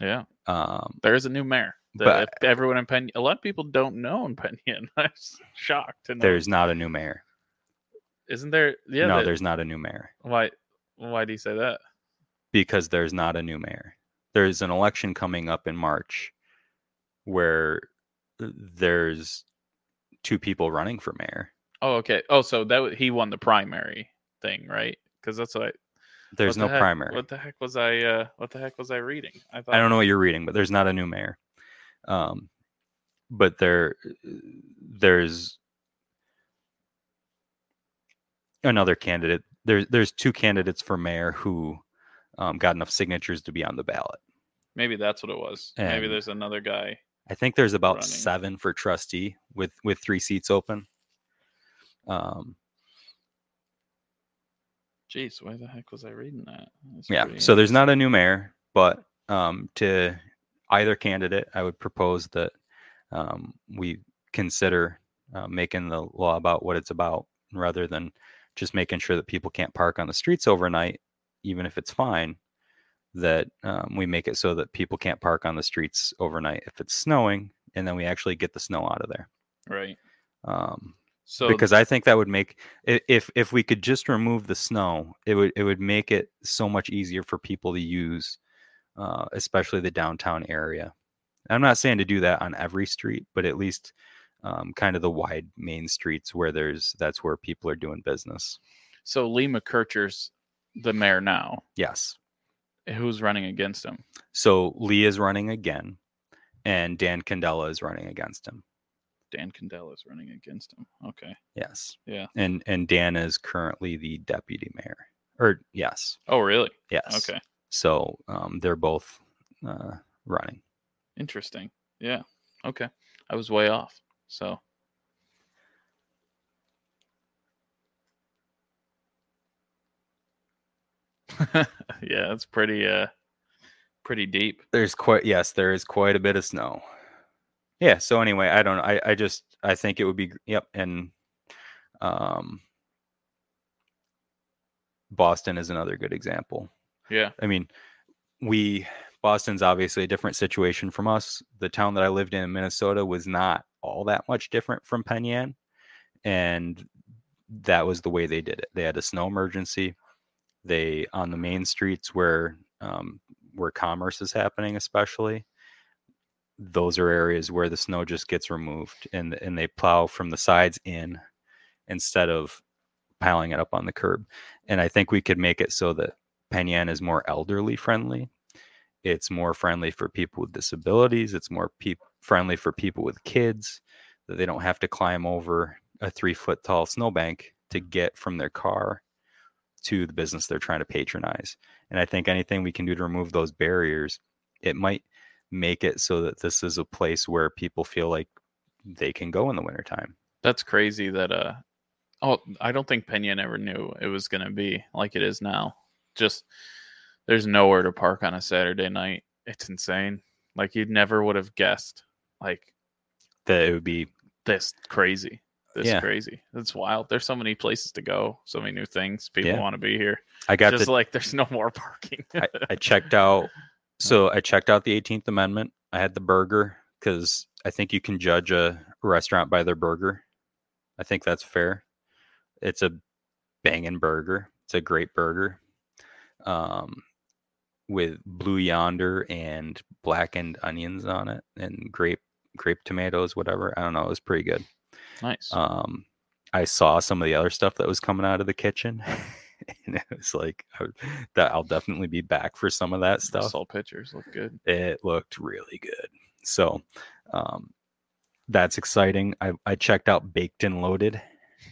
[SPEAKER 2] Yeah,
[SPEAKER 1] Um,
[SPEAKER 2] there is a new mayor.
[SPEAKER 1] But-
[SPEAKER 2] everyone in Penn, a lot of people don't know in Penn. I'm shocked.
[SPEAKER 1] There's not a new mayor.
[SPEAKER 2] isn't there? Yeah,
[SPEAKER 1] no,
[SPEAKER 2] that-
[SPEAKER 1] there's not a new mayor
[SPEAKER 2] why? Why do you say that?
[SPEAKER 1] because there's not a new mayor. There's an election coming up in March where there's two people running for mayor.
[SPEAKER 2] Oh, okay. Oh, so that he won the primary thing, right? Because that's what I.
[SPEAKER 1] There's
[SPEAKER 2] what
[SPEAKER 1] no
[SPEAKER 2] the heck-
[SPEAKER 1] primary.
[SPEAKER 2] What the heck was I? Uh, what the heck was I reading? I thought.
[SPEAKER 1] I don't know what you're reading, but there's not a new mayor. Um, but there, there's another candidate. There's there's two candidates for mayor who um, got enough signatures to be on the ballot.
[SPEAKER 2] Maybe that's what it was. Maybe there's another guy.
[SPEAKER 1] I think there's about
[SPEAKER 2] Running.
[SPEAKER 1] seven for trustee with with three seats open. Um,
[SPEAKER 2] Jeez, why the heck was I reading that? That's
[SPEAKER 1] yeah, so there's not a new mayor, but um, to either candidate, I would propose that um, we consider uh, making the law about what it's about rather than just making sure that people can't park on the streets overnight, even if it's fine. That um, we make it so that people can't park on the streets overnight if it's snowing, and then we actually get the snow out of there.
[SPEAKER 2] right.
[SPEAKER 1] Um,
[SPEAKER 2] So
[SPEAKER 1] because I think that would make if if we could just remove the snow, it would it would make it so much easier for people to use, uh, especially the downtown area. I'm not saying to do that on every street, but at least um, kind of the wide main streets where there's that's where people are doing business.
[SPEAKER 2] so Lee MacKerchar's the mayor now.
[SPEAKER 1] Yes.
[SPEAKER 2] Who's running against him?
[SPEAKER 1] So Lee is running again, and Dan Candela is running against him.
[SPEAKER 2] Dan Candela is running against him. Okay.
[SPEAKER 1] Yes.
[SPEAKER 2] Yeah.
[SPEAKER 1] And and Dan is currently the deputy mayor. Or yes,
[SPEAKER 2] Oh, really?
[SPEAKER 1] yes.
[SPEAKER 2] Okay.
[SPEAKER 1] So um, they're both uh, running.
[SPEAKER 2] Interesting. Yeah. Okay. I was way off. So yeah, it's pretty uh pretty deep.
[SPEAKER 1] There's quite yes, there is quite a bit of snow. Yeah. So anyway, I don't. I I just I think it would be yep. And um, Boston is another good example.
[SPEAKER 2] Yeah.
[SPEAKER 1] I mean, we Boston's obviously a different situation from us. The town that I lived in in Minnesota was not all that much different from Penn Yan, and that was the way they did it. They had a snow emergency. They on the main streets where um, where commerce is happening, especially. Those are areas where the snow just gets removed, and and they plow from the sides in, instead of piling it up on the curb. And I think we could make it so that Penn Yan is more elderly friendly. It's more friendly for people with disabilities. It's more peop friendly for people with kids that they don't have to climb over a three foot tall snowbank to get from their car to the business they're trying to patronize. And I think anything we can do to remove those barriers, it might make it so that this is a place where people feel like they can go in the wintertime.
[SPEAKER 2] That's crazy that uh oh I don't think Penn Yan ever knew it was gonna be like it is now. Just there's nowhere to park on a Saturday night. It's insane. Like you never would have guessed like
[SPEAKER 1] That it would be
[SPEAKER 2] this crazy. This
[SPEAKER 1] Yeah.
[SPEAKER 2] crazy. It's wild. There's so many places to go, so many new things. People
[SPEAKER 1] Yeah.
[SPEAKER 2] want to be here.
[SPEAKER 1] I got
[SPEAKER 2] Just
[SPEAKER 1] to
[SPEAKER 2] like there's no more parking.
[SPEAKER 1] I, I checked out so I checked out the 18th Amendment. I had the burger because I think you can judge a restaurant by their burger. I think that's fair. It's a banging burger. It's a great burger. Um, with blue yonder and blackened onions on it and grape grape tomatoes, whatever. I don't know. It was pretty good.
[SPEAKER 2] nice.
[SPEAKER 1] Um, I saw some of the other stuff that was coming out of the kitchen, and it was like would, that I'll definitely be back for some of that
[SPEAKER 2] I
[SPEAKER 1] stuff.
[SPEAKER 2] saw pictures look good.
[SPEAKER 1] It looked really good. So, um, that's exciting. I, I checked out Baked and Loaded,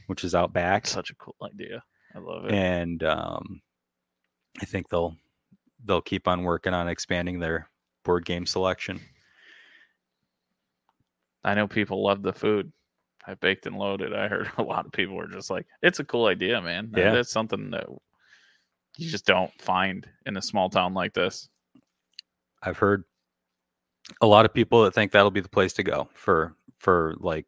[SPEAKER 1] which is out back,
[SPEAKER 2] Such a cool idea. I love it.
[SPEAKER 1] and um, I think they'll they'll keep on working on expanding their board game selection.
[SPEAKER 2] I know people love the food. I baked and loaded. I heard a lot of people were just like, "It's a cool idea, man.
[SPEAKER 1] Yeah.
[SPEAKER 2] That's something that you just don't find in a small town like this."
[SPEAKER 1] I've heard a lot of people that think that'll be the place to go for for like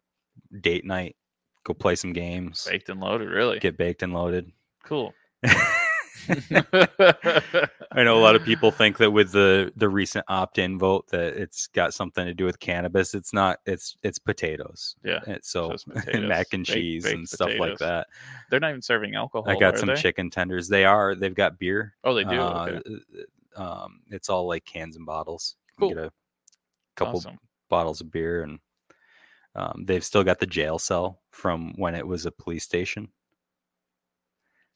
[SPEAKER 1] date night. Go play some games,
[SPEAKER 2] Baked and loaded, really
[SPEAKER 1] get baked and loaded.
[SPEAKER 2] cool.
[SPEAKER 1] I know a lot of people think that with the the recent opt-in vote that it's got something to do with cannabis. It's not. It's it's potatoes.
[SPEAKER 2] Yeah,
[SPEAKER 1] And so
[SPEAKER 2] potatoes.
[SPEAKER 1] mac and cheese
[SPEAKER 2] baked
[SPEAKER 1] and stuff like that.
[SPEAKER 2] They're not even serving alcohol.
[SPEAKER 1] I got some
[SPEAKER 2] they?
[SPEAKER 1] chicken tenders. They are. They've got beer.
[SPEAKER 2] Oh, they do.
[SPEAKER 1] Uh,
[SPEAKER 2] okay.
[SPEAKER 1] uh, um, it's all like cans and bottles. You
[SPEAKER 2] Cool.
[SPEAKER 1] Get a couple
[SPEAKER 2] Awesome.
[SPEAKER 1] bottles of beer, and um, they've still got the jail cell from when it was a police station.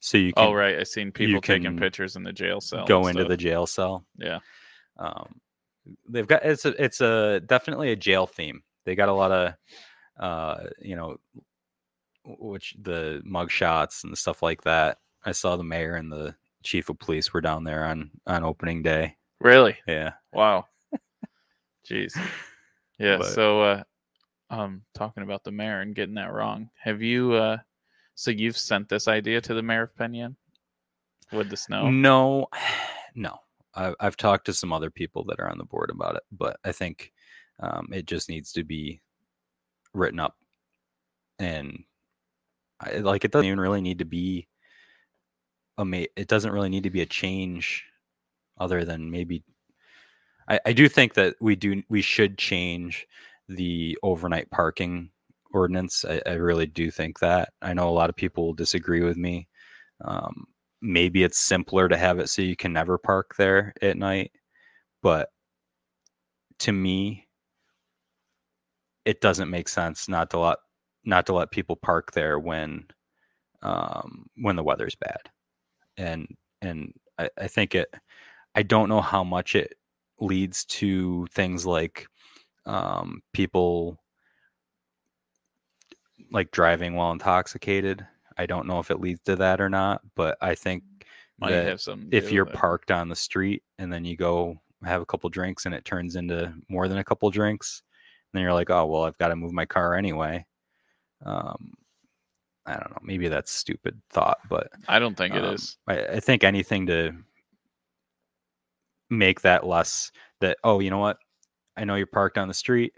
[SPEAKER 1] So you can
[SPEAKER 2] Oh, right. I've seen people taking pictures in the jail cell.
[SPEAKER 1] go into the jail cell.
[SPEAKER 2] Yeah.
[SPEAKER 1] Um, they've got it's a it's a definitely a jail theme. They got a lot of uh, you know, which the mug shots and stuff like that. I saw the mayor and the chief of police were down there on on opening day.
[SPEAKER 2] Really?
[SPEAKER 1] Yeah.
[SPEAKER 2] Wow. Jeez. Yeah.
[SPEAKER 1] But-
[SPEAKER 2] So, uh, um, talking about the mayor and getting that wrong. Have you? Uh, so you've sent this idea to the mayor of Penn with the snow?
[SPEAKER 1] No, no. I, I've talked to some other people that are on the board about it, but I think um, it just needs to be written up, and I, like it doesn't even really need to be a ma- It doesn't really need to be a change, other than maybe. I, I do think that we do we should change the overnight parking ordinance. I, I really do think that. I know a lot of people will disagree with me. Um, maybe it's simpler to have it so you can never park there at night but to me it doesn't make sense not to let not to let people park there when um when the weather's bad and and I, I think it i don't know how much it leads to things like um people like driving while intoxicated i don't know if it leads to that or not but i think
[SPEAKER 2] Might
[SPEAKER 1] that
[SPEAKER 2] have some.
[SPEAKER 1] if you're parked on the street and then you go have a couple drinks and it turns into more than a couple drinks then you're like oh well i've got to move my car anyway um i don't know maybe that's stupid thought but
[SPEAKER 2] I don't think it
[SPEAKER 1] um,
[SPEAKER 2] is.
[SPEAKER 1] I, I think anything to make that less that oh you know what i know you're parked on the street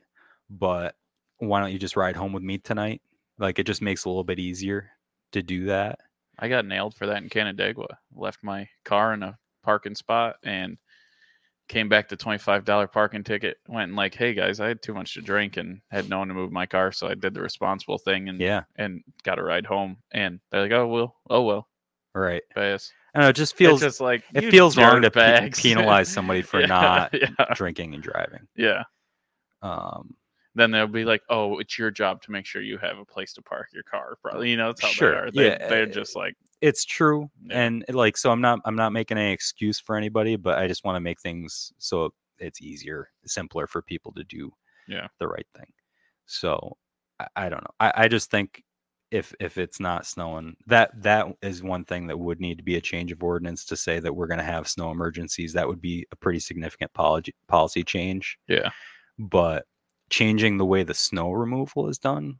[SPEAKER 1] but why don't you just ride home with me tonight like it just makes it a little bit easier to do that
[SPEAKER 2] I got nailed for that in Canandaigua. Left my car in a parking spot and came back to twenty five dollar parking ticket. Went and like, hey guys, I had too much to drink and had no one to move my car, so I did the responsible thing and
[SPEAKER 1] yeah
[SPEAKER 2] and got a ride home. And they're like, oh well, oh well,
[SPEAKER 1] right
[SPEAKER 2] pass.
[SPEAKER 1] i know it just feels
[SPEAKER 2] just like
[SPEAKER 1] it feels wrong to pe- penalize somebody for
[SPEAKER 2] Yeah,
[SPEAKER 1] not
[SPEAKER 2] yeah,
[SPEAKER 1] drinking and driving
[SPEAKER 2] yeah.
[SPEAKER 1] um
[SPEAKER 2] Then they'll be like, oh, it's your job to make sure you have a place to park your car. Probably, you know, that's how
[SPEAKER 1] Sure,
[SPEAKER 2] they are. They,
[SPEAKER 1] yeah,
[SPEAKER 2] they're
[SPEAKER 1] uh,
[SPEAKER 2] just like,
[SPEAKER 1] it's true
[SPEAKER 2] Yeah.
[SPEAKER 1] and like so i'm not i'm not making any excuse for anybody but i just want to make things so it's easier simpler for people to do
[SPEAKER 2] Yeah.
[SPEAKER 1] the right thing so i, I don't know I, I just think if if it's not snowing that that is one thing that would need to be a change of ordinance to say that we're going to have snow emergencies that would be a pretty significant policy policy change
[SPEAKER 2] yeah,
[SPEAKER 1] but changing the way the snow removal is done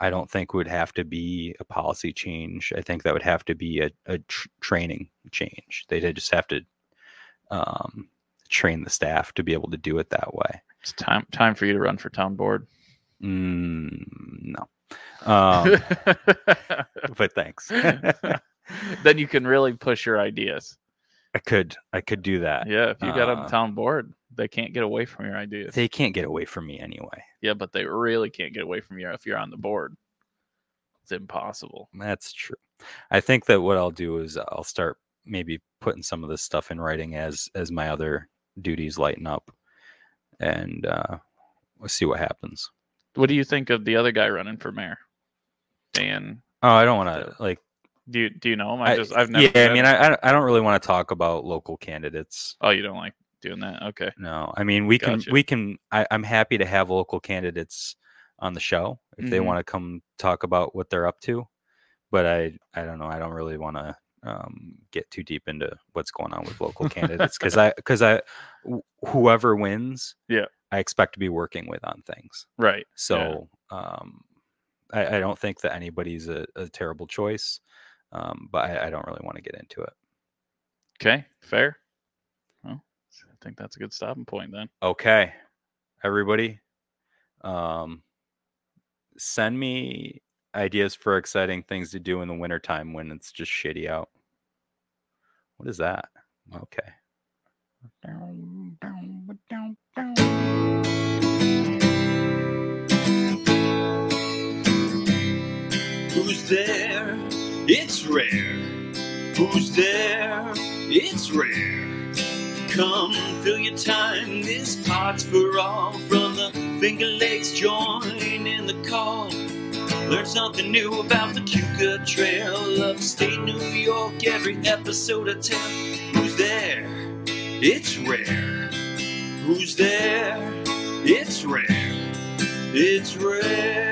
[SPEAKER 1] i don't think would have to be a policy change. I think that would have to be a, a tr- training change. They'd just have to um, train the staff to be able to do it that way.
[SPEAKER 2] It's time time for you to run for town board.
[SPEAKER 1] mm, no. Um, but thanks.
[SPEAKER 2] Then you can really push your ideas.
[SPEAKER 1] I could i could do that.
[SPEAKER 2] Yeah, if you got on
[SPEAKER 1] Uh,
[SPEAKER 2] the town board, they can't get away from your ideas.
[SPEAKER 1] they can't get away from me anyway
[SPEAKER 2] yeah, but they really can't get away from you if you're on the board. It's impossible.
[SPEAKER 1] That's true. I think that what I'll do is I'll start maybe putting some of this stuff in writing as as my other duties lighten up, and uh, we'll see what happens.
[SPEAKER 2] What do you think of the other guy running for mayor? Dan,
[SPEAKER 1] Oh, I don't want to like.
[SPEAKER 2] do you do you know him? I
[SPEAKER 1] I-
[SPEAKER 2] just I've never.
[SPEAKER 1] yeah, I mean,
[SPEAKER 2] him.
[SPEAKER 1] I I- I don't really want to talk about local candidates.
[SPEAKER 2] oh, you don't like doing that? Okay.
[SPEAKER 1] No, I mean we can we can. I, I'm happy to have local candidates on the show if they
[SPEAKER 2] Mhm.
[SPEAKER 1] want to come talk about what they're up to. But I I don't know. I don't really want to um, get too deep into what's going on with local candidates because I because I wh- whoever wins,
[SPEAKER 2] Yeah.
[SPEAKER 1] I expect to be working with on things.
[SPEAKER 2] Right.
[SPEAKER 1] So um, I, I don't think that anybody's a, a terrible choice, um, but I, I don't really want to get into it.
[SPEAKER 2] Okay. Fair. Well, I think that's a good stopping point then.
[SPEAKER 1] Okay, everybody, um, send me ideas for exciting things to do in the wintertime when it's just shitty out. What is that? Okay.
[SPEAKER 3] Who's there? It's rare. Who's there? It's rare. Come fill your time. This pot's for all. From the Finger Lakes, join in the call. Learn something new about the Keuka Trail. Upstate New York, every episode I tell. Who's there? It's rare. Who's there? It's rare. It's rare.